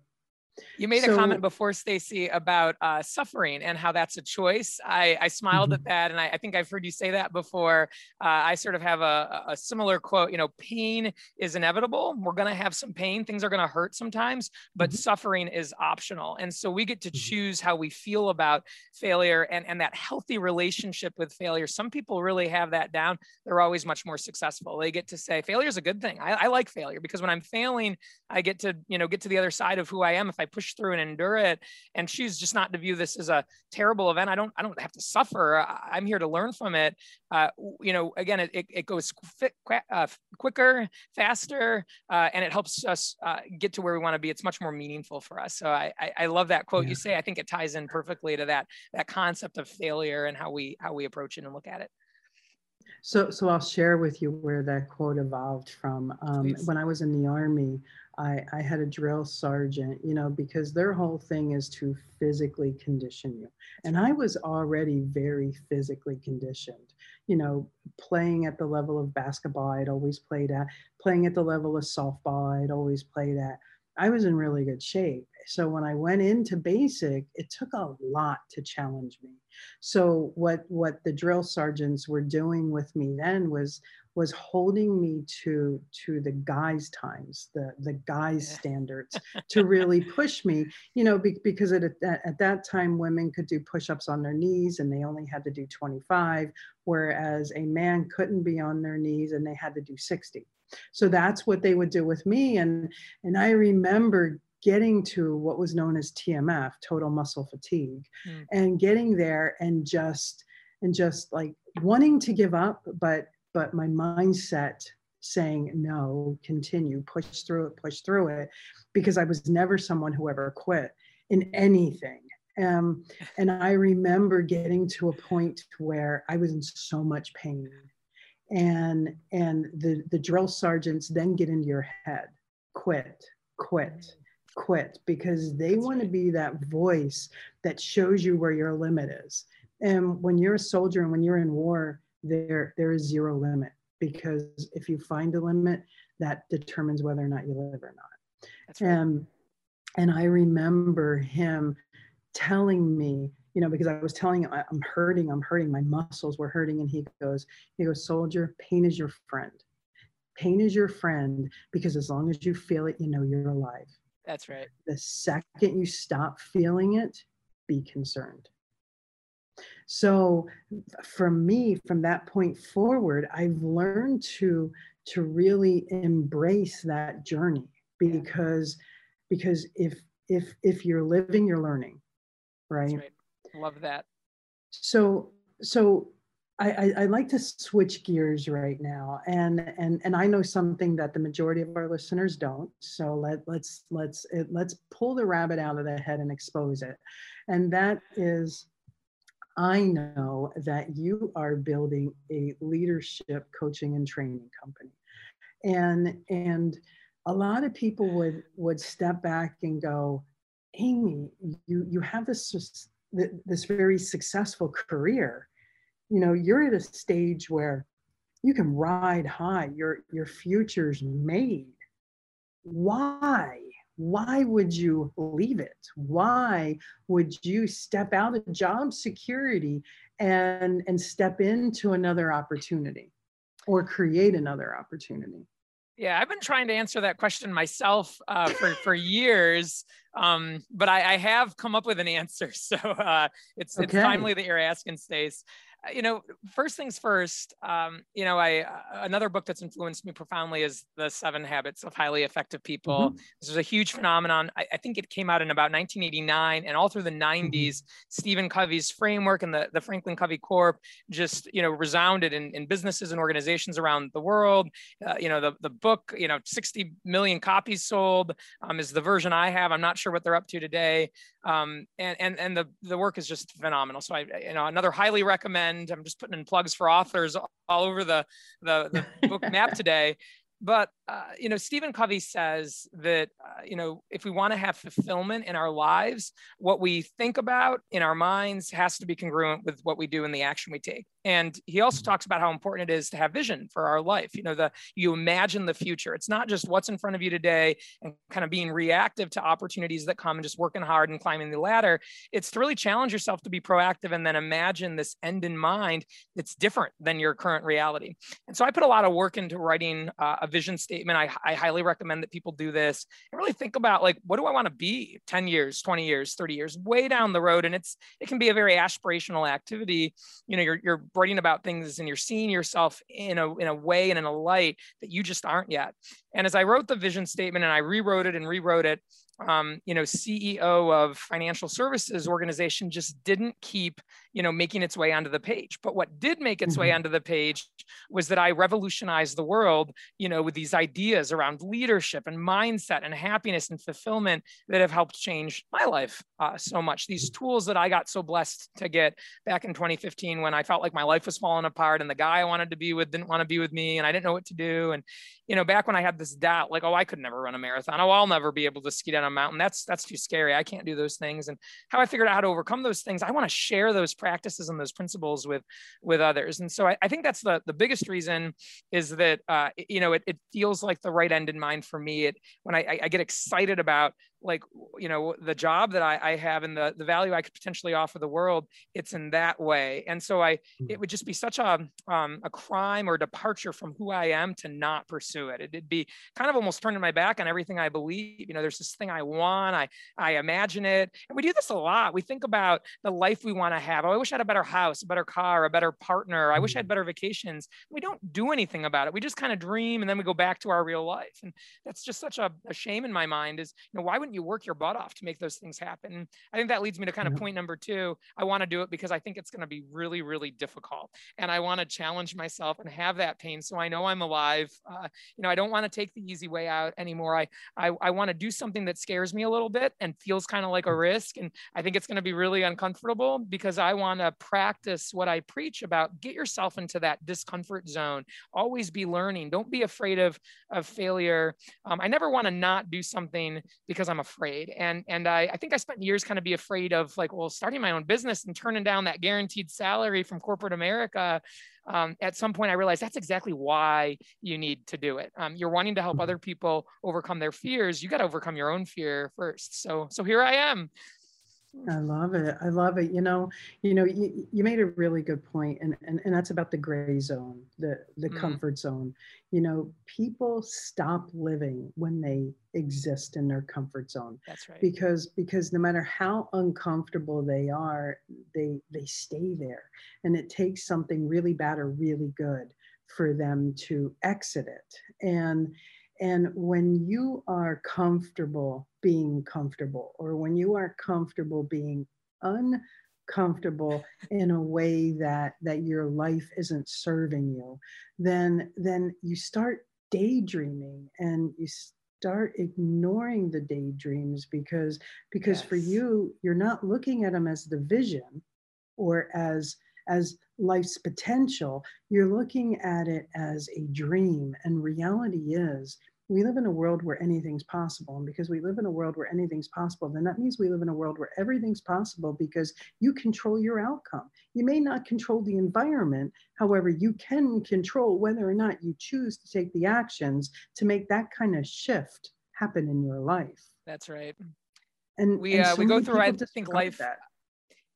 You made a comment before, Stacey, about uh, suffering and how that's a choice. I, I smiled Mm-hmm. at that, and I, I think I've heard you say that before. Uh, I sort of have a, a similar quote. You know, pain is inevitable. We're going to have some pain. Things are going to hurt sometimes, but Mhm. suffering is optional. And so we get to Mhm. choose how we feel about failure and, and that healthy relationship with failure. Some people really have that down. They're always much more successful. They get to say failure is a good thing. I, I like failure because when I'm failing, I get to, you know, get to the other side of who I am if I push through and endure it and choose just not to view this as a terrible event. I don't, I don't have to suffer. I- I'm here to learn from it. Uh, you know, again, it, it, it goes fi- qua- uh, quicker, faster, uh, and it helps us uh, get to where we want to be. It's much more meaningful for us. So I, I, I love that quote Yeah. you say. I think it ties in perfectly to that, that concept of failure and how we, how we approach it and look at it. So, so I'll share with you where that quote evolved from. Um, when I was in the army, I, I had a drill sergeant, you know, because their whole thing is to physically condition you. And I was already very physically conditioned, you know, playing at the level of basketball, I'd always played at, playing at the level of softball, I'd always played at. I was in really good shape. So when I went into basic, it took a lot to challenge me. So what what the drill sergeants were doing with me then was was holding me to to the guys times the the guys standards to really push me you know be, because at, at, at that time women could do push-ups on their knees and they only had to do 25 whereas a man couldn't be on their knees and they had to do 60 so that's what they would do with me and and i remember getting to what was known as tmf total muscle fatigue Mm. and getting there and just and just like wanting to give up but but my mindset saying no continue push through it push through it because i was never someone who ever quit in anything. Um, and i remember getting to a point where i was in so much pain and and the the drill sergeants then get into your head quit quit quit because they want to be that voice that shows you where your limit is. And when you're a soldier and when you're in war there there is zero limit because if you find a limit that determines whether or not you live or not That's right. um, and I remember him telling me, you know, because I was telling him "I- I'm hurting, I'm hurting, my muscles were hurting, and he goes, he goes, soldier, pain is your friend. Pain is your friend because as long as you feel it, you know you're alive. That's right. The second you stop feeling it, be concerned. So for me, from that point forward, I've learned to to really embrace that journey because because if if if you're living, you're learning, right? Right. Love that. So so I, I I like to switch gears right now, and and and I know something that the majority of our listeners don't. So let let's let's it, let's pull the rabbit out of the head and expose it, and that is. I know that you are building a leadership coaching and training company. And and a lot of people would would step back and go, Amy, you you have this this very successful career. You know, you're at a stage where you can ride high. Your your future's made. Why? Why would you leave it? Why would you step out of job security and and step into another opportunity or create another opportunity? Yeah, I've been trying to answer that question myself uh, for for years, um, but I, I have come up with an answer. So uh, it's it's Okay. timely that you're asking, Stace. You know, first things first, um, you know, I uh, another book that's influenced me profoundly is The Seven Habits of Highly Effective People. Mm-hmm. This is a huge phenomenon. I, I, think it came out in about 1989 and all through the 90s, mm-hmm. Stephen Covey's framework and the, the Franklin Covey Corp just, you know, resounded in, in businesses and organizations around the world. Uh, you know, the, the book, you know, 60 million copies sold um, is the version I have. I'm not sure what they're up to today. Um, and, and, and the, the work is just phenomenal. So I, you know, another highly recommend, I'm just putting in plugs for authors all over the, the, the book map today. But uh, you know, Stephen Covey says that uh, you know if we want to have fulfillment in our lives, what we think about in our minds has to be congruent with what we do and the action we take. And he also talks about how important it is to have vision for our life. You know, the you imagine the future. It's not just what's in front of you today and kind of being reactive to opportunities that come and just working hard and climbing the ladder. It's to really challenge yourself to be proactive and then imagine this end in mind that's different than your current reality. And so I put a lot of work into writing uh, a vision statement. I, I highly recommend that people do this and really think about like, what do I want to be 10 years, 20 years, 30 years, way down the road. And it's it can be a very aspirational activity. You know, you're you're writing about things and you're seeing yourself in a, in a way and in a light that you just aren't yet. And as I wrote the vision statement and I rewrote it and rewrote it, um, you know, CEO of financial services organization just didn't keep, you know, making its way onto the page. But what did make its mm-hmm. way onto the page was that I revolutionized the world, you know, with these ideas around leadership and mindset and happiness and fulfillment that have helped change my life uh, so much. These tools that I got so blessed to get back in 2015 when I felt like my life was falling apart and the guy I wanted to be with didn't want to be with me and I didn't know what to do. And, you know, back when I had this doubt, like, oh, I could never run a marathon. Oh, I'll never be able to ski down a mountain. That's that's too scary. I can't do those things. And how I figured out how to overcome those things, I want to share those practices and those principles with with others. And so I, I think that's the the biggest reason is that uh, you know it, it feels like the right end in mind for me. It when I, I get excited about like you know the job that I, I have and the, the value I could potentially offer the world, it's in that way. And so I hmm. it would just be such a um, a crime or departure from who I am to not pursue it. It'd be kind of almost turning my back on everything I believe. You know, there's this thing I want, I I imagine it, and we do this a lot. We think about the life we want to have. Oh, I wish I had a better house, a better car, a better partner. I wish I had hmm. better vacations. We don't do anything about it. We just kind of dream and then we go back to our real life. And that's just such a, a shame in my mind. Is you know why wouldn't you work your butt off to make those things happen. I think that leads me to kind of point number two. I want to do it because I think it's going to be really, really difficult. And I want to challenge myself and have that pain so I know I'm alive. Uh, you know, I don't want to take the easy way out anymore. I, I, I want to do something that scares me a little bit and feels kind of like a risk. And I think it's going to be really uncomfortable because I want to practice what I preach about. Get yourself into that discomfort zone. Always be learning. Don't be afraid of, of failure. Um, I never want to not do something because I'm afraid. And and I, I think I spent years kind of be afraid of like, well, starting my own business and turning down that guaranteed salary from corporate America. Um, at some point, I realized that's exactly why you need to do it. Um, you're wanting to help other people overcome their fears. You got to overcome your own fear first. So so here I am. I love it. I love it. You know, you know, you, you made a really good point, and, and and that's about the gray zone, the the mm. comfort zone. You know, people stop living when they exist in their comfort zone. That's right. Because because no matter how uncomfortable they are, they they stay there, and it takes something really bad or really good for them to exit it. And and when you are comfortable being comfortable, or when you are comfortable being uncomfortable in a way that that your life isn't serving you, then then you start daydreaming and you start ignoring the daydreams because because yes. for you you're not looking at them as the vision or as as life's potential, you're looking at it as a dream. And reality is, we live in a world where anything's possible. And because we live in a world where anything's possible, then that means we live in a world where everything's possible because you control your outcome. You may not control the environment. However, you can control whether or not you choose to take the actions to make that kind of shift happen in your life. That's right. And we, and uh, we go through, I think life, that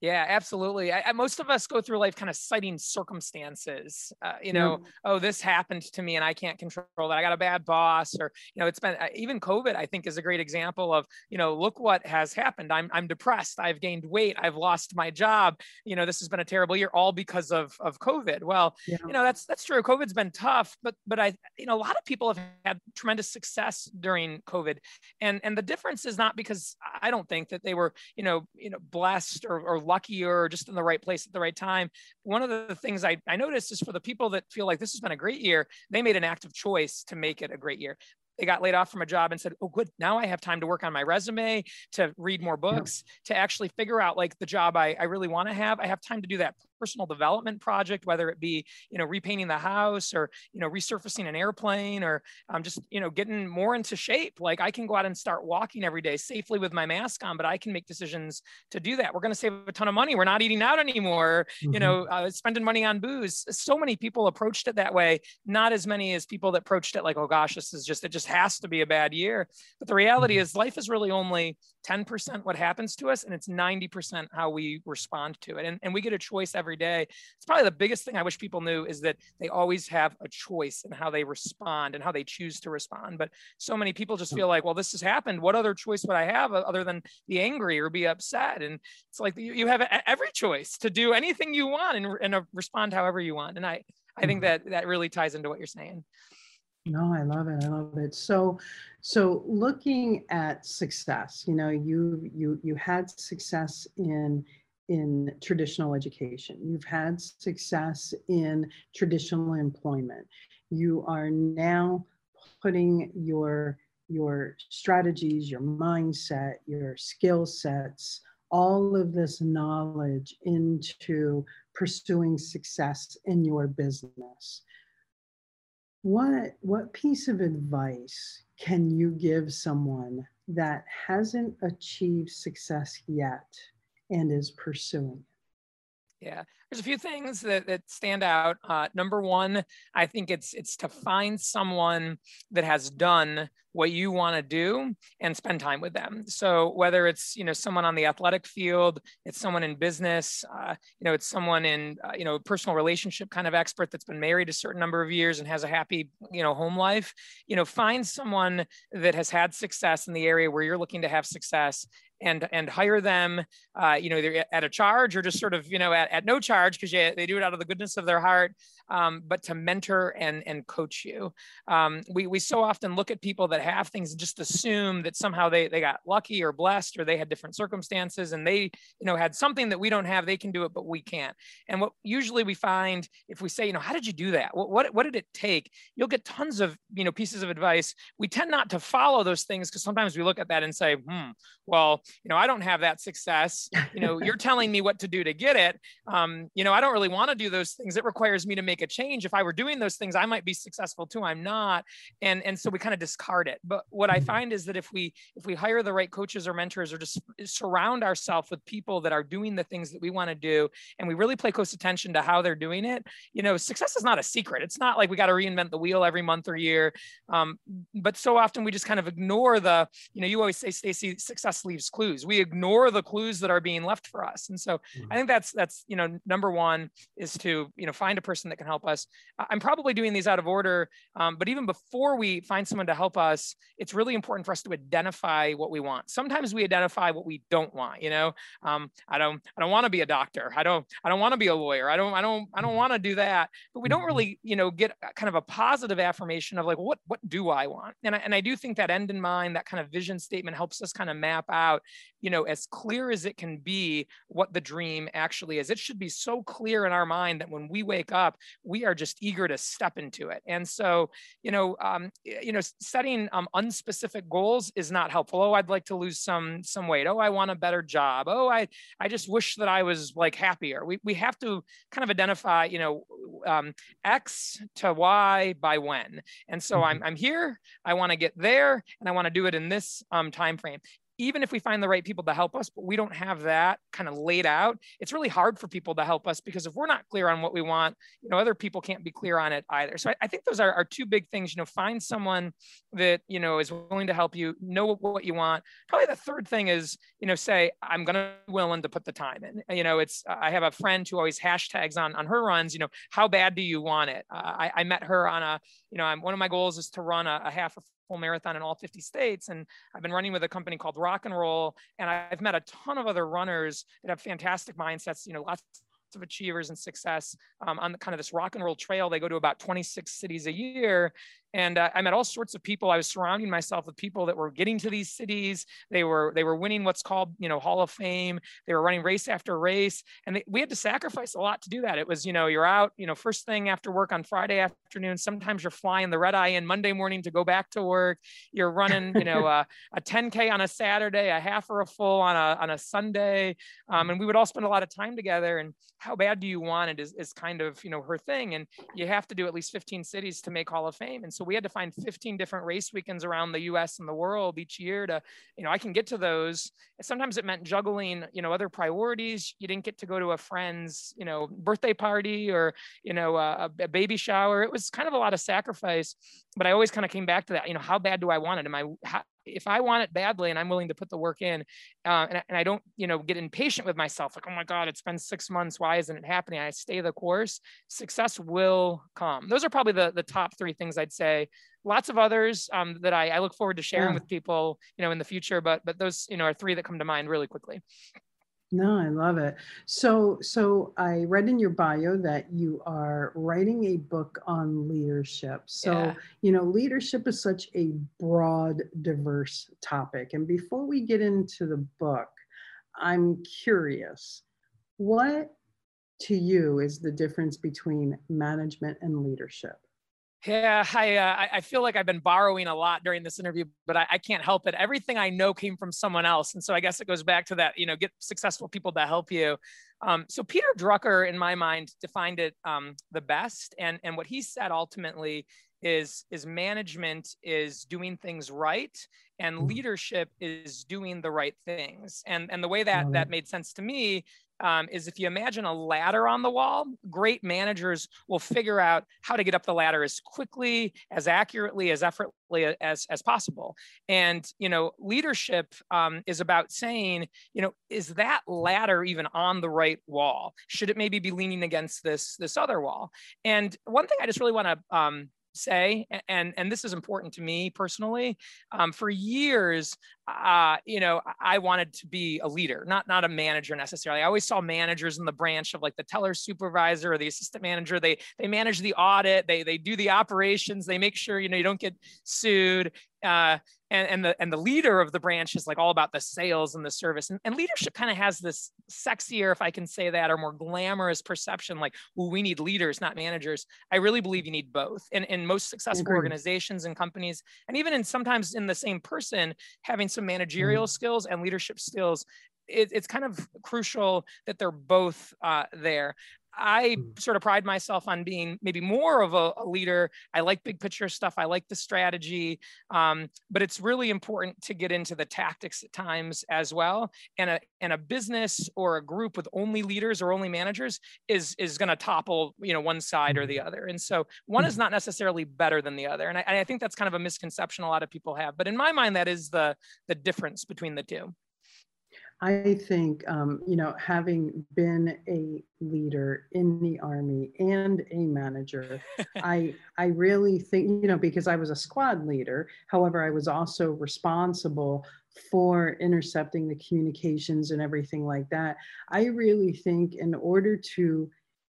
Yeah, absolutely. I, I, most of us go through life kind of citing circumstances. Uh, you know, yeah. oh, this happened to me and I can't control that. I got a bad boss, or you know, it's been uh, even COVID. I think is a great example of you know, look what has happened. I'm I'm depressed. I've gained weight. I've lost my job. You know, this has been a terrible year, all because of of COVID. Well, yeah. you know, that's that's true. COVID's been tough, but but I you know, a lot of people have had tremendous success during COVID, and and the difference is not because I don't think that they were you know you know blessed or, or lucky or just in the right place at the right time. One of the things I, I noticed is for the people that feel like this has been a great year, they made an active choice to make it a great year they got laid off from a job and said, "Oh, good. Now I have time to work on my resume, to read more books, yeah. to actually figure out like the job I, I really want to have. I have time to do that personal development project, whether it be, you know, repainting the house or, you know, resurfacing an airplane or um, just, you know, getting more into shape. Like I can go out and start walking every day safely with my mask on, but I can make decisions to do that. We're going to save a ton of money. We're not eating out anymore, mm-hmm. you know, uh, spending money on booze. So many people approached it that way. Not as many as people that approached it like, oh gosh, this is just, it just has to be a bad year. But the reality mm-hmm. is life is really only 10% what happens to us and it's 90% how we respond to it. And, and we get a choice every day. It's probably the biggest thing I wish people knew is that they always have a choice in how they respond and how they choose to respond. But so many people just hmm. feel like, well, this has happened. What other choice would I have uh, other than be angry or be upset? And it's like you, you have every choice to do anything you want and, and uh, respond however you want. And I, I think mm-hmm. that that really ties into what you're saying. No, I love it. I love it. So, so looking at success, you know, you you you had success in in traditional education. You've had success in traditional employment. You are now putting your your strategies, your mindset, your skill sets, all of this knowledge into pursuing success in your business what what piece of advice can you give someone that hasn't achieved success yet and is pursuing it? Yeah there's a few things that, that stand out. Uh, number one, I think it's it's to find someone that has done what you want to do and spend time with them. So whether it's you know someone on the athletic field, it's someone in business, uh, you know it's someone in uh, you know personal relationship kind of expert that's been married a certain number of years and has a happy you know home life. You know find someone that has had success in the area where you're looking to have success and and hire them uh, you know either at a charge or just sort of you know at, at no charge because they do it out of the goodness of their heart um, but to mentor and and coach you um, we, we so often look at people that have things and just assume that somehow they, they got lucky or blessed or they had different circumstances and they you know had something that we don't have they can do it but we can't and what usually we find if we say you know how did you do that what, what, what did it take you'll get tons of you know pieces of advice we tend not to follow those things because sometimes we look at that and say hmm well you know, I don't have that success. You know, you're telling me what to do to get it. Um, you know, I don't really want to do those things. It requires me to make a change. If I were doing those things, I might be successful too. I'm not. And and so we kind of discard it. But what I mm-hmm. find is that if we if we hire the right coaches or mentors or just surround ourselves with people that are doing the things that we want to do and we really pay close attention to how they're doing it, you know, success is not a secret. It's not like we got to reinvent the wheel every month or year. Um, but so often we just kind of ignore the, you know, you always say, Stacey, success leaves clues. We ignore the clues that are being left for us. And so mm-hmm. I think that's that's you know number one is to you know find a person that can help us. I'm probably doing these out of order, um, but even before we find someone to help us, it's really important for us to identify what we want. Sometimes we identify what we don't want. You know, um, I don't I don't want to be a doctor. I don't I don't want to be a lawyer. I don't I don't I don't mm-hmm. want to do that. But we don't mm-hmm. really you know get kind of a positive affirmation of like what what do I want? And I, and I do think that end in mind, that kind of vision statement helps us kind of map out you know, as clear as it can be what the dream actually is. It should be so clear in our mind that when we wake up, we are just eager to step into it. And so, you know, um, you know, setting um, unspecific goals is not helpful. Oh, I'd like to lose some some weight. Oh, I want a better job. Oh, I I just wish that I was like happier. We we have to kind of identify, you know, um, X to Y by when. And so I'm mm-hmm. I'm here. I want to get there, and I want to do it in this um, time frame even if we find the right people to help us, but we don't have that kind of laid out, it's really hard for people to help us because if we're not clear on what we want, you know, other people can't be clear on it either. So I, I think those are, are two big things. You know, find someone that you know is willing to help you, know what you want. Probably the third thing is, you know, say I'm gonna be willing to put the time in. You know, it's I have a friend who always hashtags on on her runs. You know, how bad do you want it? Uh, I, I met her on a, you know, I'm, one of my goals is to run a, a half a full marathon in all 50 states. And I've been running with a company called Rock and Roll. And I've met a ton of other runners that have fantastic mindsets, you know, lots of achievers and success um, on the kind of this rock and roll trail. They go to about 26 cities a year. And uh, I met all sorts of people. I was surrounding myself with people that were getting to these cities. They were they were winning what's called you know Hall of Fame. They were running race after race, and they, we had to sacrifice a lot to do that. It was you know you're out you know first thing after work on Friday afternoon. Sometimes you're flying the red eye in Monday morning to go back to work. You're running you know a, a 10k on a Saturday, a half or a full on a on a Sunday, um, and we would all spend a lot of time together. And how bad do you want it is, is kind of you know her thing, and you have to do at least 15 cities to make Hall of Fame. And so we had to find 15 different race weekends around the US and the world each year to, you know, I can get to those. Sometimes it meant juggling, you know, other priorities. You didn't get to go to a friend's, you know, birthday party or, you know, a, a baby shower. It was kind of a lot of sacrifice, but I always kind of came back to that, you know, how bad do I want it? Am I, how, if I want it badly and I'm willing to put the work in, uh, and, and I don't, you know, get impatient with myself, like, oh my God, it's been six months. Why isn't it happening? I stay the course. Success will come. Those are probably the, the top three things I'd say. Lots of others um, that I, I look forward to sharing yeah. with people, you know, in the future. But but those, you know, are three that come to mind really quickly. No, I love it. So, so I read in your bio that you are writing a book on leadership. So, yeah. you know, leadership is such a broad, diverse topic. And before we get into the book, I'm curious, what to you is the difference between management and leadership? Yeah, I uh, I feel like I've been borrowing a lot during this interview, but I, I, can't help it. Everything I know came from someone else, and so I guess it goes back to that. You know, get successful people to help you. Um, so Peter Drucker, in my mind, defined it um, the best, and and what he said ultimately is is management is doing things right, and mm-hmm. leadership is doing the right things. And and the way that that made sense to me um, is if you imagine a ladder on the wall, great managers will figure out how to get up the ladder as quickly, as accurately, as effortlessly as, as possible. And, you know, leadership um, is about saying, you know, is that ladder even on the right wall? Should it maybe be leaning against this, this other wall? And one thing I just really want to um, say, and and this is important to me personally. Um, for years, uh, you know, I wanted to be a leader, not not a manager necessarily. I always saw managers in the branch of like the teller supervisor or the assistant manager. They they manage the audit, they they do the operations, they make sure you know you don't get sued. Uh, and, and the and the leader of the branch is like all about the sales and the service and, and leadership kind of has this sexier if i can say that or more glamorous perception like well we need leaders not managers i really believe you need both and in most successful organizations and companies and even in sometimes in the same person having some managerial mm. skills and leadership skills it, it's kind of crucial that they're both uh, there. I hmm. sort of pride myself on being maybe more of a, a leader. I like big picture stuff. I like the strategy, um, but it's really important to get into the tactics at times as well. And a and a business or a group with only leaders or only managers is is going to topple you know one side or the mm-hmm. other. And so one is mm-hmm. not necessarily better than the other. And I, I think that's kind of a misconception a lot of people have. But in my mind, that is the the difference between the two. I think, um, you know, having been a leader in the army and a manager, I I really think, you know, because I was a squad leader. However, I was also responsible for intercepting the communications and everything like that. I really think in order to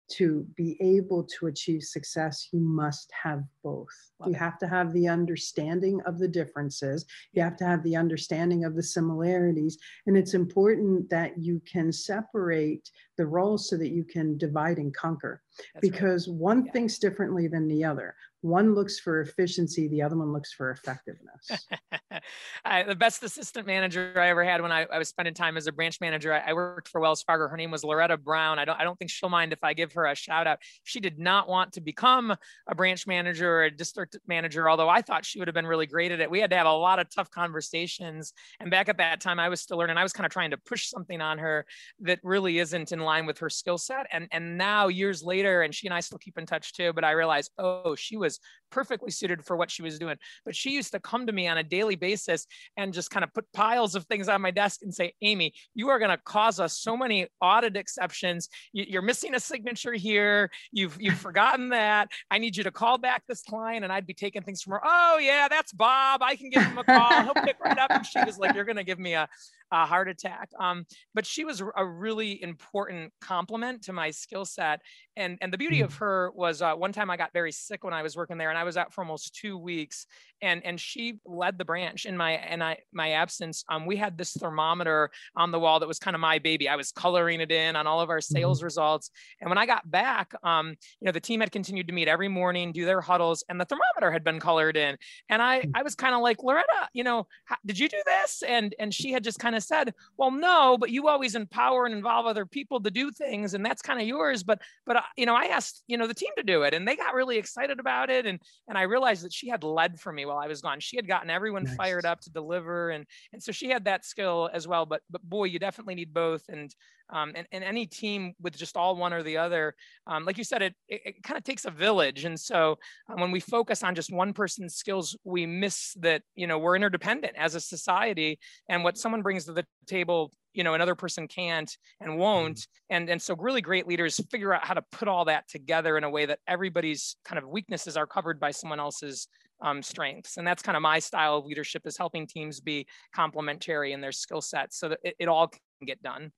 to be able to achieve success, you must have both. Love you it. have to have the understanding of the differences, you have to have the understanding of the similarities. And it's important that you can separate the roles so that you can divide and conquer. That's because right. one yeah. thinks differently than the other. One looks for efficiency the other one looks for effectiveness. I, the best assistant manager i ever had when i, I was spending time as a branch manager I, I, worked for wells fargo. Her name was loretta brown. I don't, I don't think she'll mind if i give her a shout out. She did not want to become a branch manager or a district manager although i thought she would have been really great at it. We had to have a lot of tough conversations. And back at that time i was still learning i was kind of trying to push something on her that really isn't in line with her skill set. And and now years later and she and i still keep in touch too but i realized oh she was was perfectly suited for what she was doing. But she used to come to me on a daily basis and just kind of put piles of things on my desk and say, Amy, you are going to cause us so many audit exceptions. You're missing a signature here. You've you've forgotten that. I need you to call back this client. And I'd be taking things from her. Oh yeah, that's Bob. I can give him a call. He'll pick right up. And she was like, You're going to give me a, a heart attack. Um, but she was a really important complement to my skill set. And, and the beauty of mm. her was uh, one time I got very sick when I was working there and I was out for almost two weeks and, and she led the branch in my, and I, my absence. Um, we had this thermometer on the wall that was kind of my baby. I was coloring it in on all of our sales mm-hmm. results. And when I got back, um, you know, the team had continued to meet every morning, do their huddles and the thermometer had been colored in. And I, mm. I was kind of like, Loretta, you know, how, did you do this? And, and she had just kind of of said, well, no, but you always empower and involve other people to do things, and that's kind of yours. But but uh, you know, I asked you know the team to do it, and they got really excited about it, and and I realized that she had led for me while I was gone. She had gotten everyone nice. fired up to deliver, and and so she had that skill as well. But but boy, you definitely need both, and um, and, and any team with just all one or the other, um, like you said, it, it, it kind of takes a village. And so um, when we focus on just one person's skills, we miss that, you know, we're interdependent as a society and what someone brings to the table, you know, another person can't and won't. Mm-hmm. And, and so really great leaders figure out how to put all that together in a way that everybody's kind of weaknesses are covered by someone else's um, strengths. And that's kind of my style of leadership is helping teams be complementary in their skill sets so that it, it all can get done.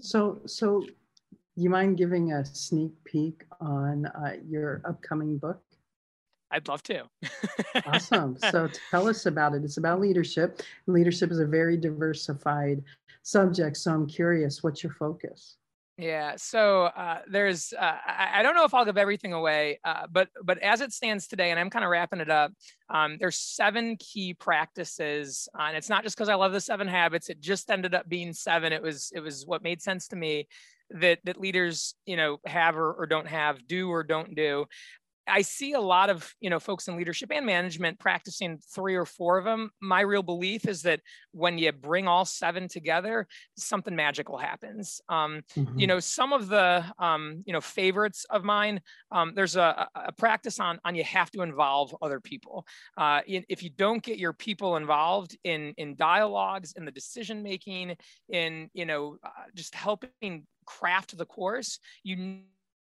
So, so you mind giving a sneak peek on uh, your upcoming book? I'd love to. awesome. So tell us about it. It's about leadership. Leadership is a very diversified subject. So I'm curious, what's your focus? Yeah. So uh, there's, uh, I, don't know if I'll give everything away, uh, but but as it stands today, and I'm kind of wrapping it up. Um, there's seven key practices, uh, and it's not just because I love the seven habits. It just ended up being seven. It was it was what made sense to me that that leaders you know have or, or don't have, do or don't do. I see a lot of you know folks in leadership and management practicing three or four of them. My real belief is that when you bring all seven together, something magical happens. Um, mm-hmm. You know, some of the um, you know favorites of mine. Um, there's a, a, practice on on you have to involve other people. Uh, if you don't get your people involved in in dialogues, in the decision making, in you know uh, just helping craft the course, you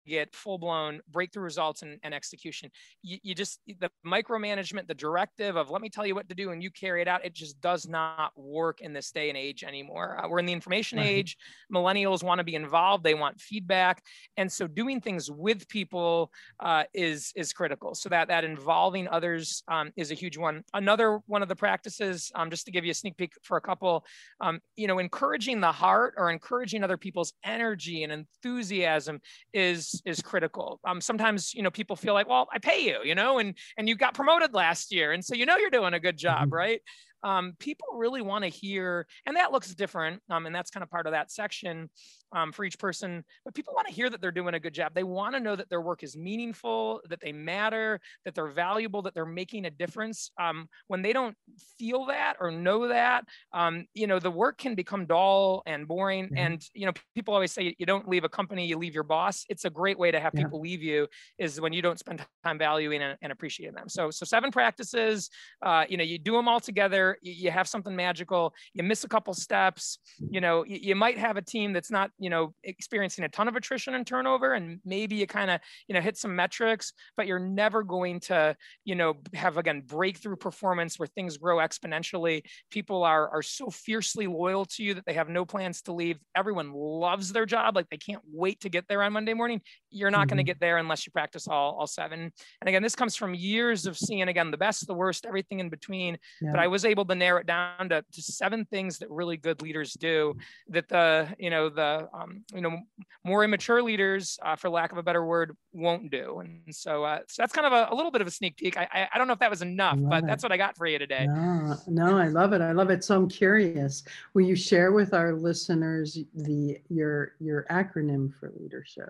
get full blown breakthrough results and, and execution. You, you, just, the micromanagement, the directive of let me tell you what to do and you carry it out, it just does not work in this day and age anymore. Uh, we're in the information right. age. Millennials want to be involved, they want feedback. And so doing things with people uh, is, is critical. So that, that involving others um, is a huge one. Another one of the practices, um, just to give you a sneak peek for a couple, um, you know, encouraging the heart or encouraging other people's energy and enthusiasm is is critical. Um, sometimes you know people feel like, well, I pay you, you know, and and you got promoted last year, and so you know you're doing a good job, mm-hmm. right? Um, people really want to hear, and that looks different. Um, and that's kind of part of that section um, for each person. But people want to hear that they're doing a good job. They want to know that their work is meaningful, that they matter, that they're valuable, that they're making a difference. Um, when they don't feel that or know that, um, you know, the work can become dull and boring. Mm-hmm. And, you know, people always say you don't leave a company, you leave your boss. It's a great way to have yeah. people leave you is when you don't spend time valuing and, and appreciating them. So, so seven practices, uh, you know, you do them all together you have something magical you miss a couple steps you know you, you might have a team that's not you know experiencing a ton of attrition and turnover and maybe you kind of you know hit some metrics but you're never going to you know have again breakthrough performance where things grow exponentially people are are so fiercely loyal to you that they have no plans to leave everyone loves their job like they can't wait to get there on monday morning you're not mm-hmm. going to get there unless you practice all all seven and again this comes from years of seeing again the best the worst everything in between yeah. but i was able able to narrow it down to, to seven things that really good leaders do that the, you know, the, um, you know, more immature leaders, uh, for lack of a better word, won't do. And so, uh, so that's kind of a, a, little bit of a sneak peek. I, I, I don't know if that was enough, but it. that's what I got for you today. No, no, I love it. I love it. So I'm curious, will you share with our listeners the, your, your acronym for leadership?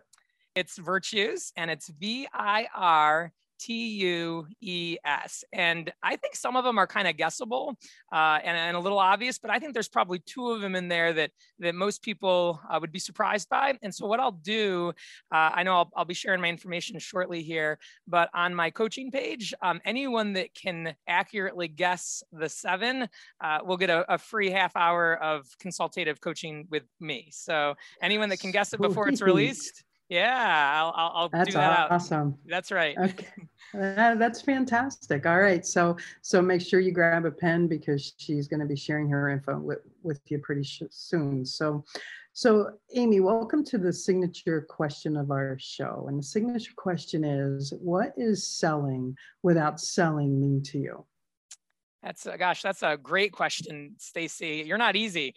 It's virtues and it's V I R T U E S. And I think some of them are kind of guessable uh, and, and, a little obvious, but I think there's probably two of them in there that, that most people uh, would be surprised by. And so, what I'll do, uh, I know I'll, I'll, be sharing my information shortly here, but on my coaching page, um, anyone that can accurately guess the seven uh, will get a, a, free half hour of consultative coaching with me. So, anyone that can guess it before it's released, yeah, I'll, I'll, I'll that's do that. Awesome. Out. That's right. Okay. Uh, that's fantastic. All right. So, so make sure you grab a pen because she's going to be sharing her info with, with you pretty soon. So, so Amy, welcome to the signature question of our show. And the signature question is, what is selling without selling mean to you? That's a, gosh, that's a great question, Stacey. You're not easy.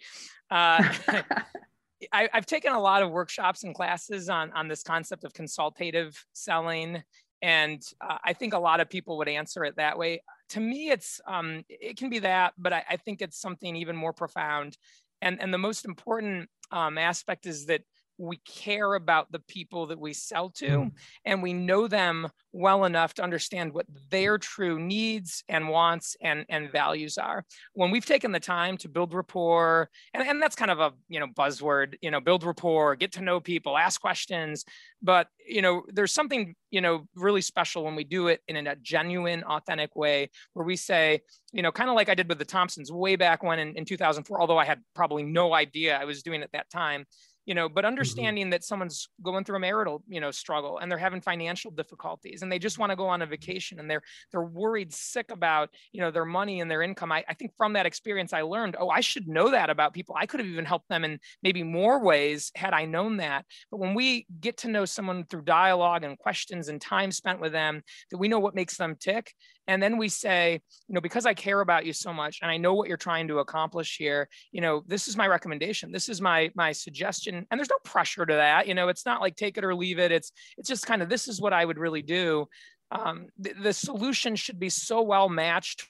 Uh, I, have taken a lot of workshops and classes on, on this concept of consultative selling. And uh, I think a lot of people would answer it that way. To me, it's um, it can be that, but I, I, think it's something even more profound. And, and the most important um, aspect is that we care about the people that we sell to mm. and we know them well enough to understand what their true needs and wants and, and values are when we've taken the time to build rapport and, and that's kind of a you know buzzword you know build rapport get to know people ask questions but you know there's something you know really special when we do it in a genuine authentic way where we say you know kind of like i did with the thompsons way back when in, in 2004 although i had probably no idea i was doing it that time you know but mm-hmm. understanding mm-hmm. that someone's going through a marital you know struggle and they're having financial difficulties and they just want to go on a vacation and they're they're worried sick about you know their money and their income I, I think from that experience i learned oh i should know that about people i could have even helped them in maybe more ways had i known that but when we get to know someone through dialogue and questions and time spent with them that we know what makes them tick and then we say you know because i care about you so much and i know what you're trying to accomplish here you know this is my recommendation. This is my my suggestion. And there's no pressure to that you know it's not like take it or leave it. It's it's just kind of this is what i would really do. Um, the, the solution should be so well matched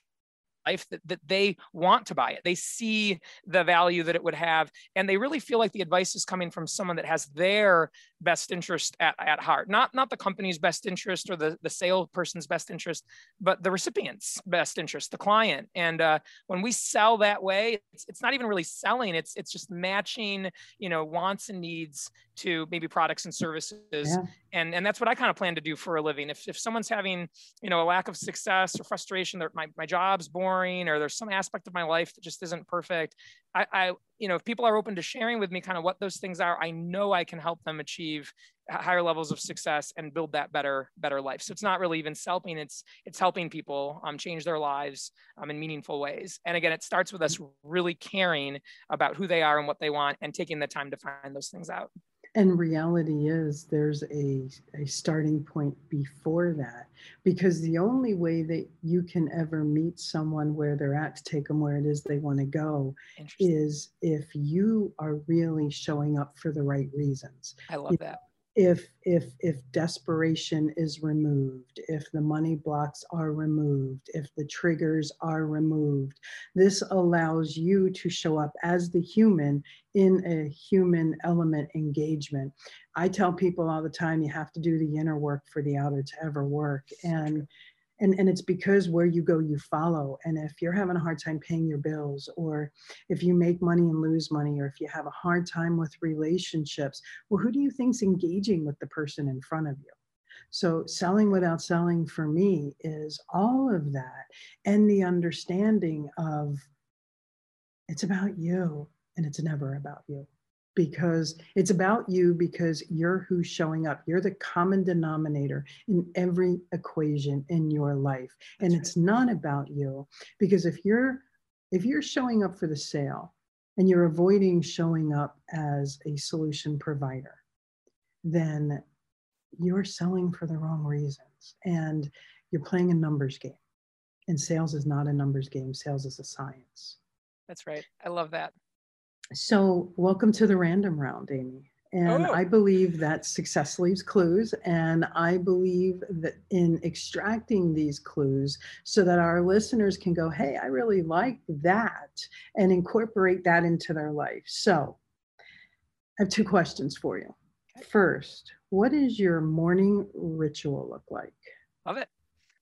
life that, that they want to buy it. They see the value that it would have, and they really feel like the advice is coming from someone that has their best interest at, at heart, not, not the company's best interest or the, the salesperson's best interest, but the recipient's best interest, the client. And uh, when we sell that way, it's, it's not even really selling, it's, it's just matching, you know, wants and needs to maybe products and services. Yeah. And, and that's what I kind of plan to do for a living. If, if someone's having, you know, a lack of success or frustration, that my, my job's boring, or there's some aspect of my life that just isn't perfect, I, I, you know, if people are open to sharing with me kind of what those things are, I know I can help them achieve higher levels of success and build that better, better life. So it's not really even selling; it's it's helping people um, change their lives um, in meaningful ways. And again, it starts with us really caring about who they are and what they want, and taking the time to find those things out. And reality is there's a, a starting point before that because the only way that you can ever meet someone where they're at to take them where it is they want to go is if you are really showing up for the right reasons. I love that if if if desperation is removed if the money blocks are removed if the triggers are removed this allows you to show up as the human in a human element engagement. I tell people all the time you have to do the inner work for the outer to ever work. And and and it's because where you go you follow and if you're having a hard time paying your bills or if you make money and lose money or if you have a hard time with relationships well who do you think's engaging with the person in front of you? So selling without selling for me is all of that and the understanding of it's about you and it's never about you because it's about you because you're who's showing up. You're the common denominator in every equation in your life. That's and right. it's not about you because if you're if you're showing up for the sale and you're avoiding showing up as a solution provider, then you're selling for the wrong reasons and you're playing a numbers game. And sales is not a numbers game, sales is a science. That's right. I love that. So, welcome to the random round, Amy. And Oh. I believe that success leaves clues. And I believe that in extracting these clues so that our listeners can go, hey, I really like that, and incorporate that into their life. So, I have two questions for you. First, what does your morning ritual look like? Love it.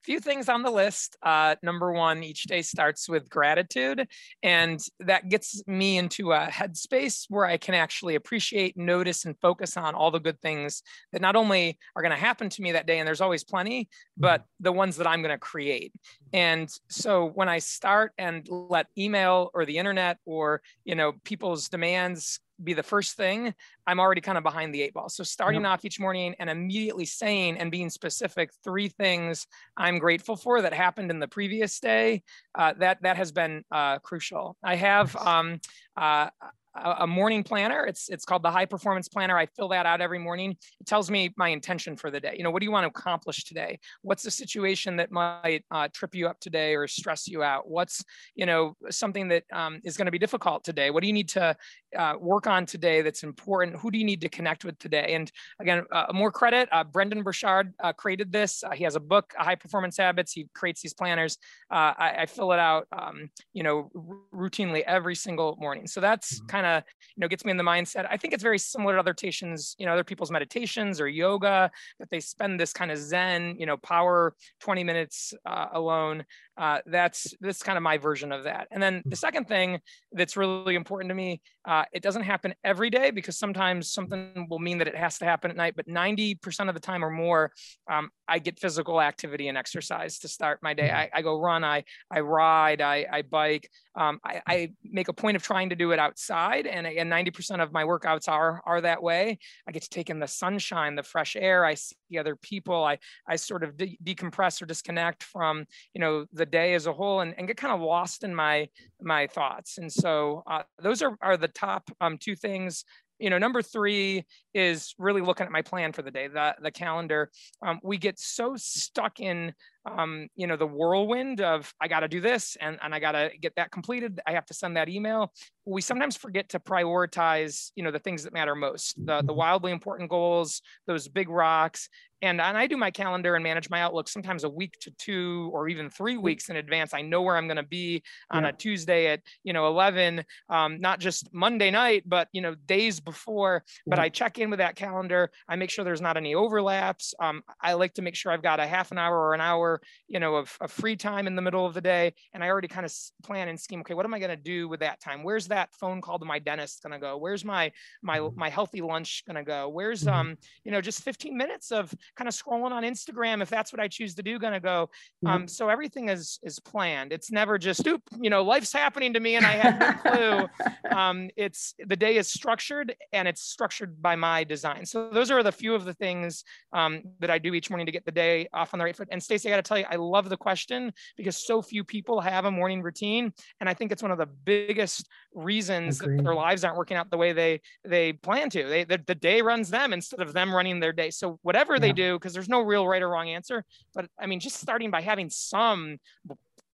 Few things on the list. Uh, number one, each day starts with gratitude, and that gets me into a headspace where I can actually appreciate, notice, and focus on all the good things that not only are going to happen to me that day, and there's always plenty, but the ones that I'm going to create. And so when I start and let email or the internet or you know people's demands be the first thing, I'm already kind of behind the eight ball. So starting off each morning and immediately saying and being specific three things I'm grateful for that happened in the previous day, uh, that that has been uh, crucial. I have um, uh, a a morning planner. It's it's called the High Performance Planner. I fill that out every morning. It tells me my intention for the day. You know, what do you want to accomplish today? What's the situation that might uh, trip you up today or stress you out? What's you know something that um, is going to be difficult today? What do you need to uh, work on today that's important? Who do you need to connect with today? And again, uh, more credit. Uh, Brendon Burchard uh, created this. Uh, he has a book, High Performance Habits. He creates these planners. Uh, I, I fill it out, um, you know, routinely every single morning. So that's Mhm. kind of, you know, gets me in the mindset. I think it's very similar to other meditations, you know, other people's meditations or yoga, that they spend this kind of Zen, you know, power 20 minutes uh, alone. Uh, that's that's kind of my version of that. And then the second thing that's really important to me, uh, it doesn't happen every day because sometimes something will mean that it has to happen at night. But 90% of the time or more, um, I get physical activity and exercise to start my day. I, I go run, I I ride, I, I bike. Um, I, I make a point of trying to do it outside, and and 90% of my workouts are are that way. I get to take in the sunshine, the fresh air. I see other people. I I sort of de- decompress or disconnect from you know the day as a whole, and, and get kind of lost in my my thoughts. And so uh, those are are the top um, two things. You know, number three is really looking at my plan for the day, the the calendar. Um, we get so stuck in um, you know the whirlwind of I got to do this and and I got to get that completed. I have to send that email. We sometimes forget to prioritize you know the things that matter most, the the wildly important goals, those big rocks. And, and I do my calendar and manage my outlook sometimes a week to two or even three weeks in advance. I know where I'm going to be on Yeah. a Tuesday at you know 11, um, not just Monday night, but you know days before. But Yeah. I check in with that calendar. I make sure there's not any overlaps. Um, I like to make sure I've got a half an hour or an hour, you know, of, of free time in the middle of the day, and I already kind of plan and scheme. Okay, what am I going to do with that time? Where's that phone call to my dentist going to go? Where's my my Mhm. my healthy lunch going to go? Where's Mhm. um you know just 15 minutes of kind of scrolling on Instagram if that's what I choose to do going to go? Um, so everything is is planned. It's never just oop, you know, life's happening to me and I have no clue um, it's the day is structured and it's structured by my design. So those are the few of the things um, that I do each morning to get the day off on the right foot. And Stacey, I got to tell you, I love the question because so few people have a morning routine, and I think it's one of the biggest reasons that their lives aren't working out the way they they plan to. They the, the day runs them instead of them running their day. So whatever they Yeah. do, because there's no real right or wrong answer, but I mean, just starting by having some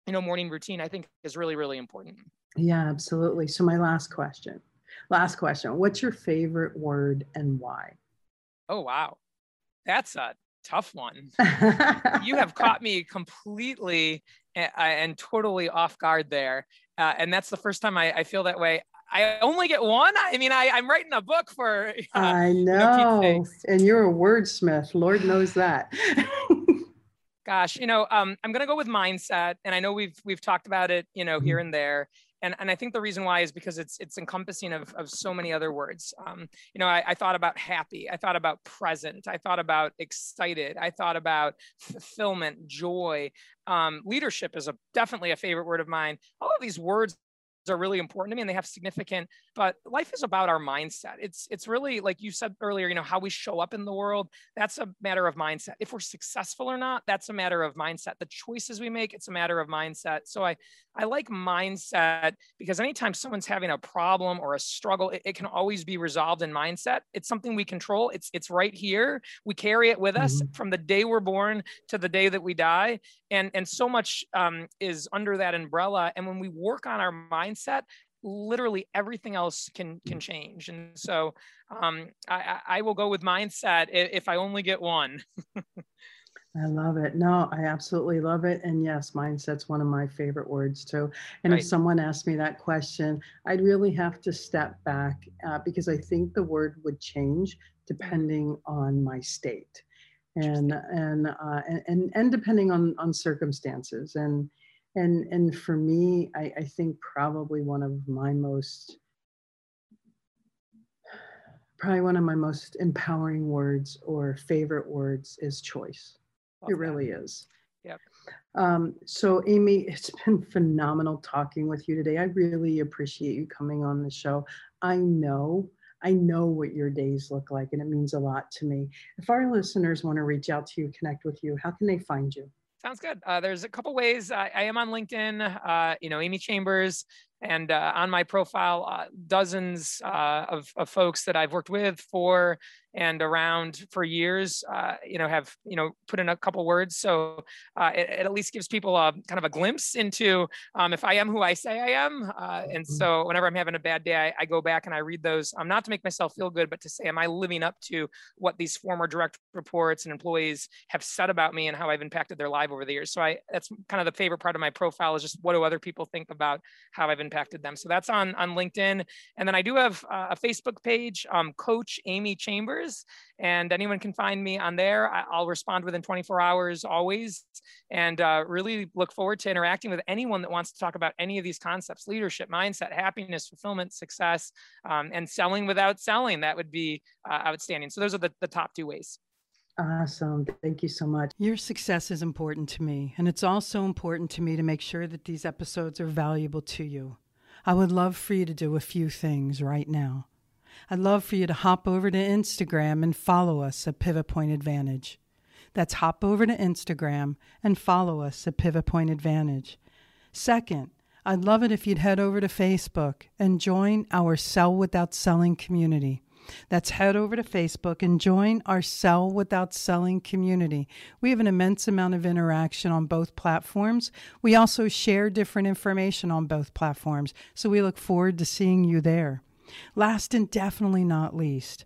you know morning routine, I think is really really important. Yeah, absolutely. So, my last question. Last question. What's your favorite word and why? Oh wow, that's a tough one. You have caught me completely and, and totally off guard there, uh, and that's the first time I, I feel that way. I only get one. I mean, I, I'm writing a book for. Uh, I know, Pete know. and you're a wordsmith. Lord knows that. gosh, you know, um, I'm gonna go with mindset, and I know we've we've talked about it, you know, here and there. And, and I think the reason why is because it's it's encompassing of, of so many other words. Um, you know, I, I thought about happy, I thought about present, I thought about excited, I thought about fulfillment, joy. Um, leadership is a definitely a favorite word of mine. All of these words are really important to me and they have significant but life is about our mindset. It's it's really like you said earlier, you know, how we show up in the world. That's a matter of mindset. If we're successful or not, that's a matter of mindset. The choices we make, it's a matter of mindset. So I I like mindset because anytime someone's having a problem or a struggle, it, it can always be resolved in mindset. It's something we control. It's it's right here. We carry it with us mm-hmm. from the day we're born to the day that we die, and and so much um, is under that umbrella. And when we work on our mindset, literally everything else can can change. And so um, I, I will go with mindset if I only get one. I love it. No, I absolutely love it. And yes, mindset's one of my favorite words too. And right. if someone asked me that question, I'd really have to step back uh, because I think the word would change depending on my state and and uh, and and depending on on circumstances and and and for me I, I think probably one of my most probably one of my most empowering words or favorite words is choice. Love it really is. Yep. Um, so amy it's been phenomenal talking with you today. I really appreciate you coming on the show. I know I know what your days look like, and it means a lot to me. If our listeners want to reach out to you, connect with you, how can they find you? Sounds good. Uh, there's a couple ways. I, I am on LinkedIn. Uh, you know, Amy Chambers and uh, on my profile, uh, dozens uh, of, of, folks that I've worked with for and around for years, uh, you know, have you know put in a couple words. So uh, it, it, at least gives people a kind of a glimpse into um, if I am who I say I am. Uh, and mm-hmm. so whenever I'm having a bad day, I, I go back and I read those. Um, not to make myself feel good, but to say, am I living up to what these former direct reports and employees have said about me and how I've impacted their life over the years. So I that's kind of the favorite part of my profile is just what do other people think about how I've impacted them. So that's on on LinkedIn, and then I do have uh, a Facebook page, um, Coach Amy Chambers, and anyone can find me on there. I'll respond within 24 hours always, and uh, really look forward to interacting with anyone that wants to talk about any of these concepts: leadership, mindset, happiness, fulfillment, success, um, and selling without selling. That would be uh, outstanding. So those are the, the top two ways. Awesome. Thank you so much. Your success is important to me, and it's also important to me to make sure that these episodes are valuable to you. I would love for you to do a few things right now. I'd love for you to hop over to Instagram and follow us at Pivot Point Advantage. That's hop over to Instagram and follow us at Pivot Point Advantage. Second, I'd love it if you'd head over to Facebook and join our Sell Without Selling community. That's head over to Facebook and join our Sell Without Selling community. We have an immense amount of interaction on both platforms. We also share different information on both platforms, so we look forward to seeing you there. Last and definitely not least,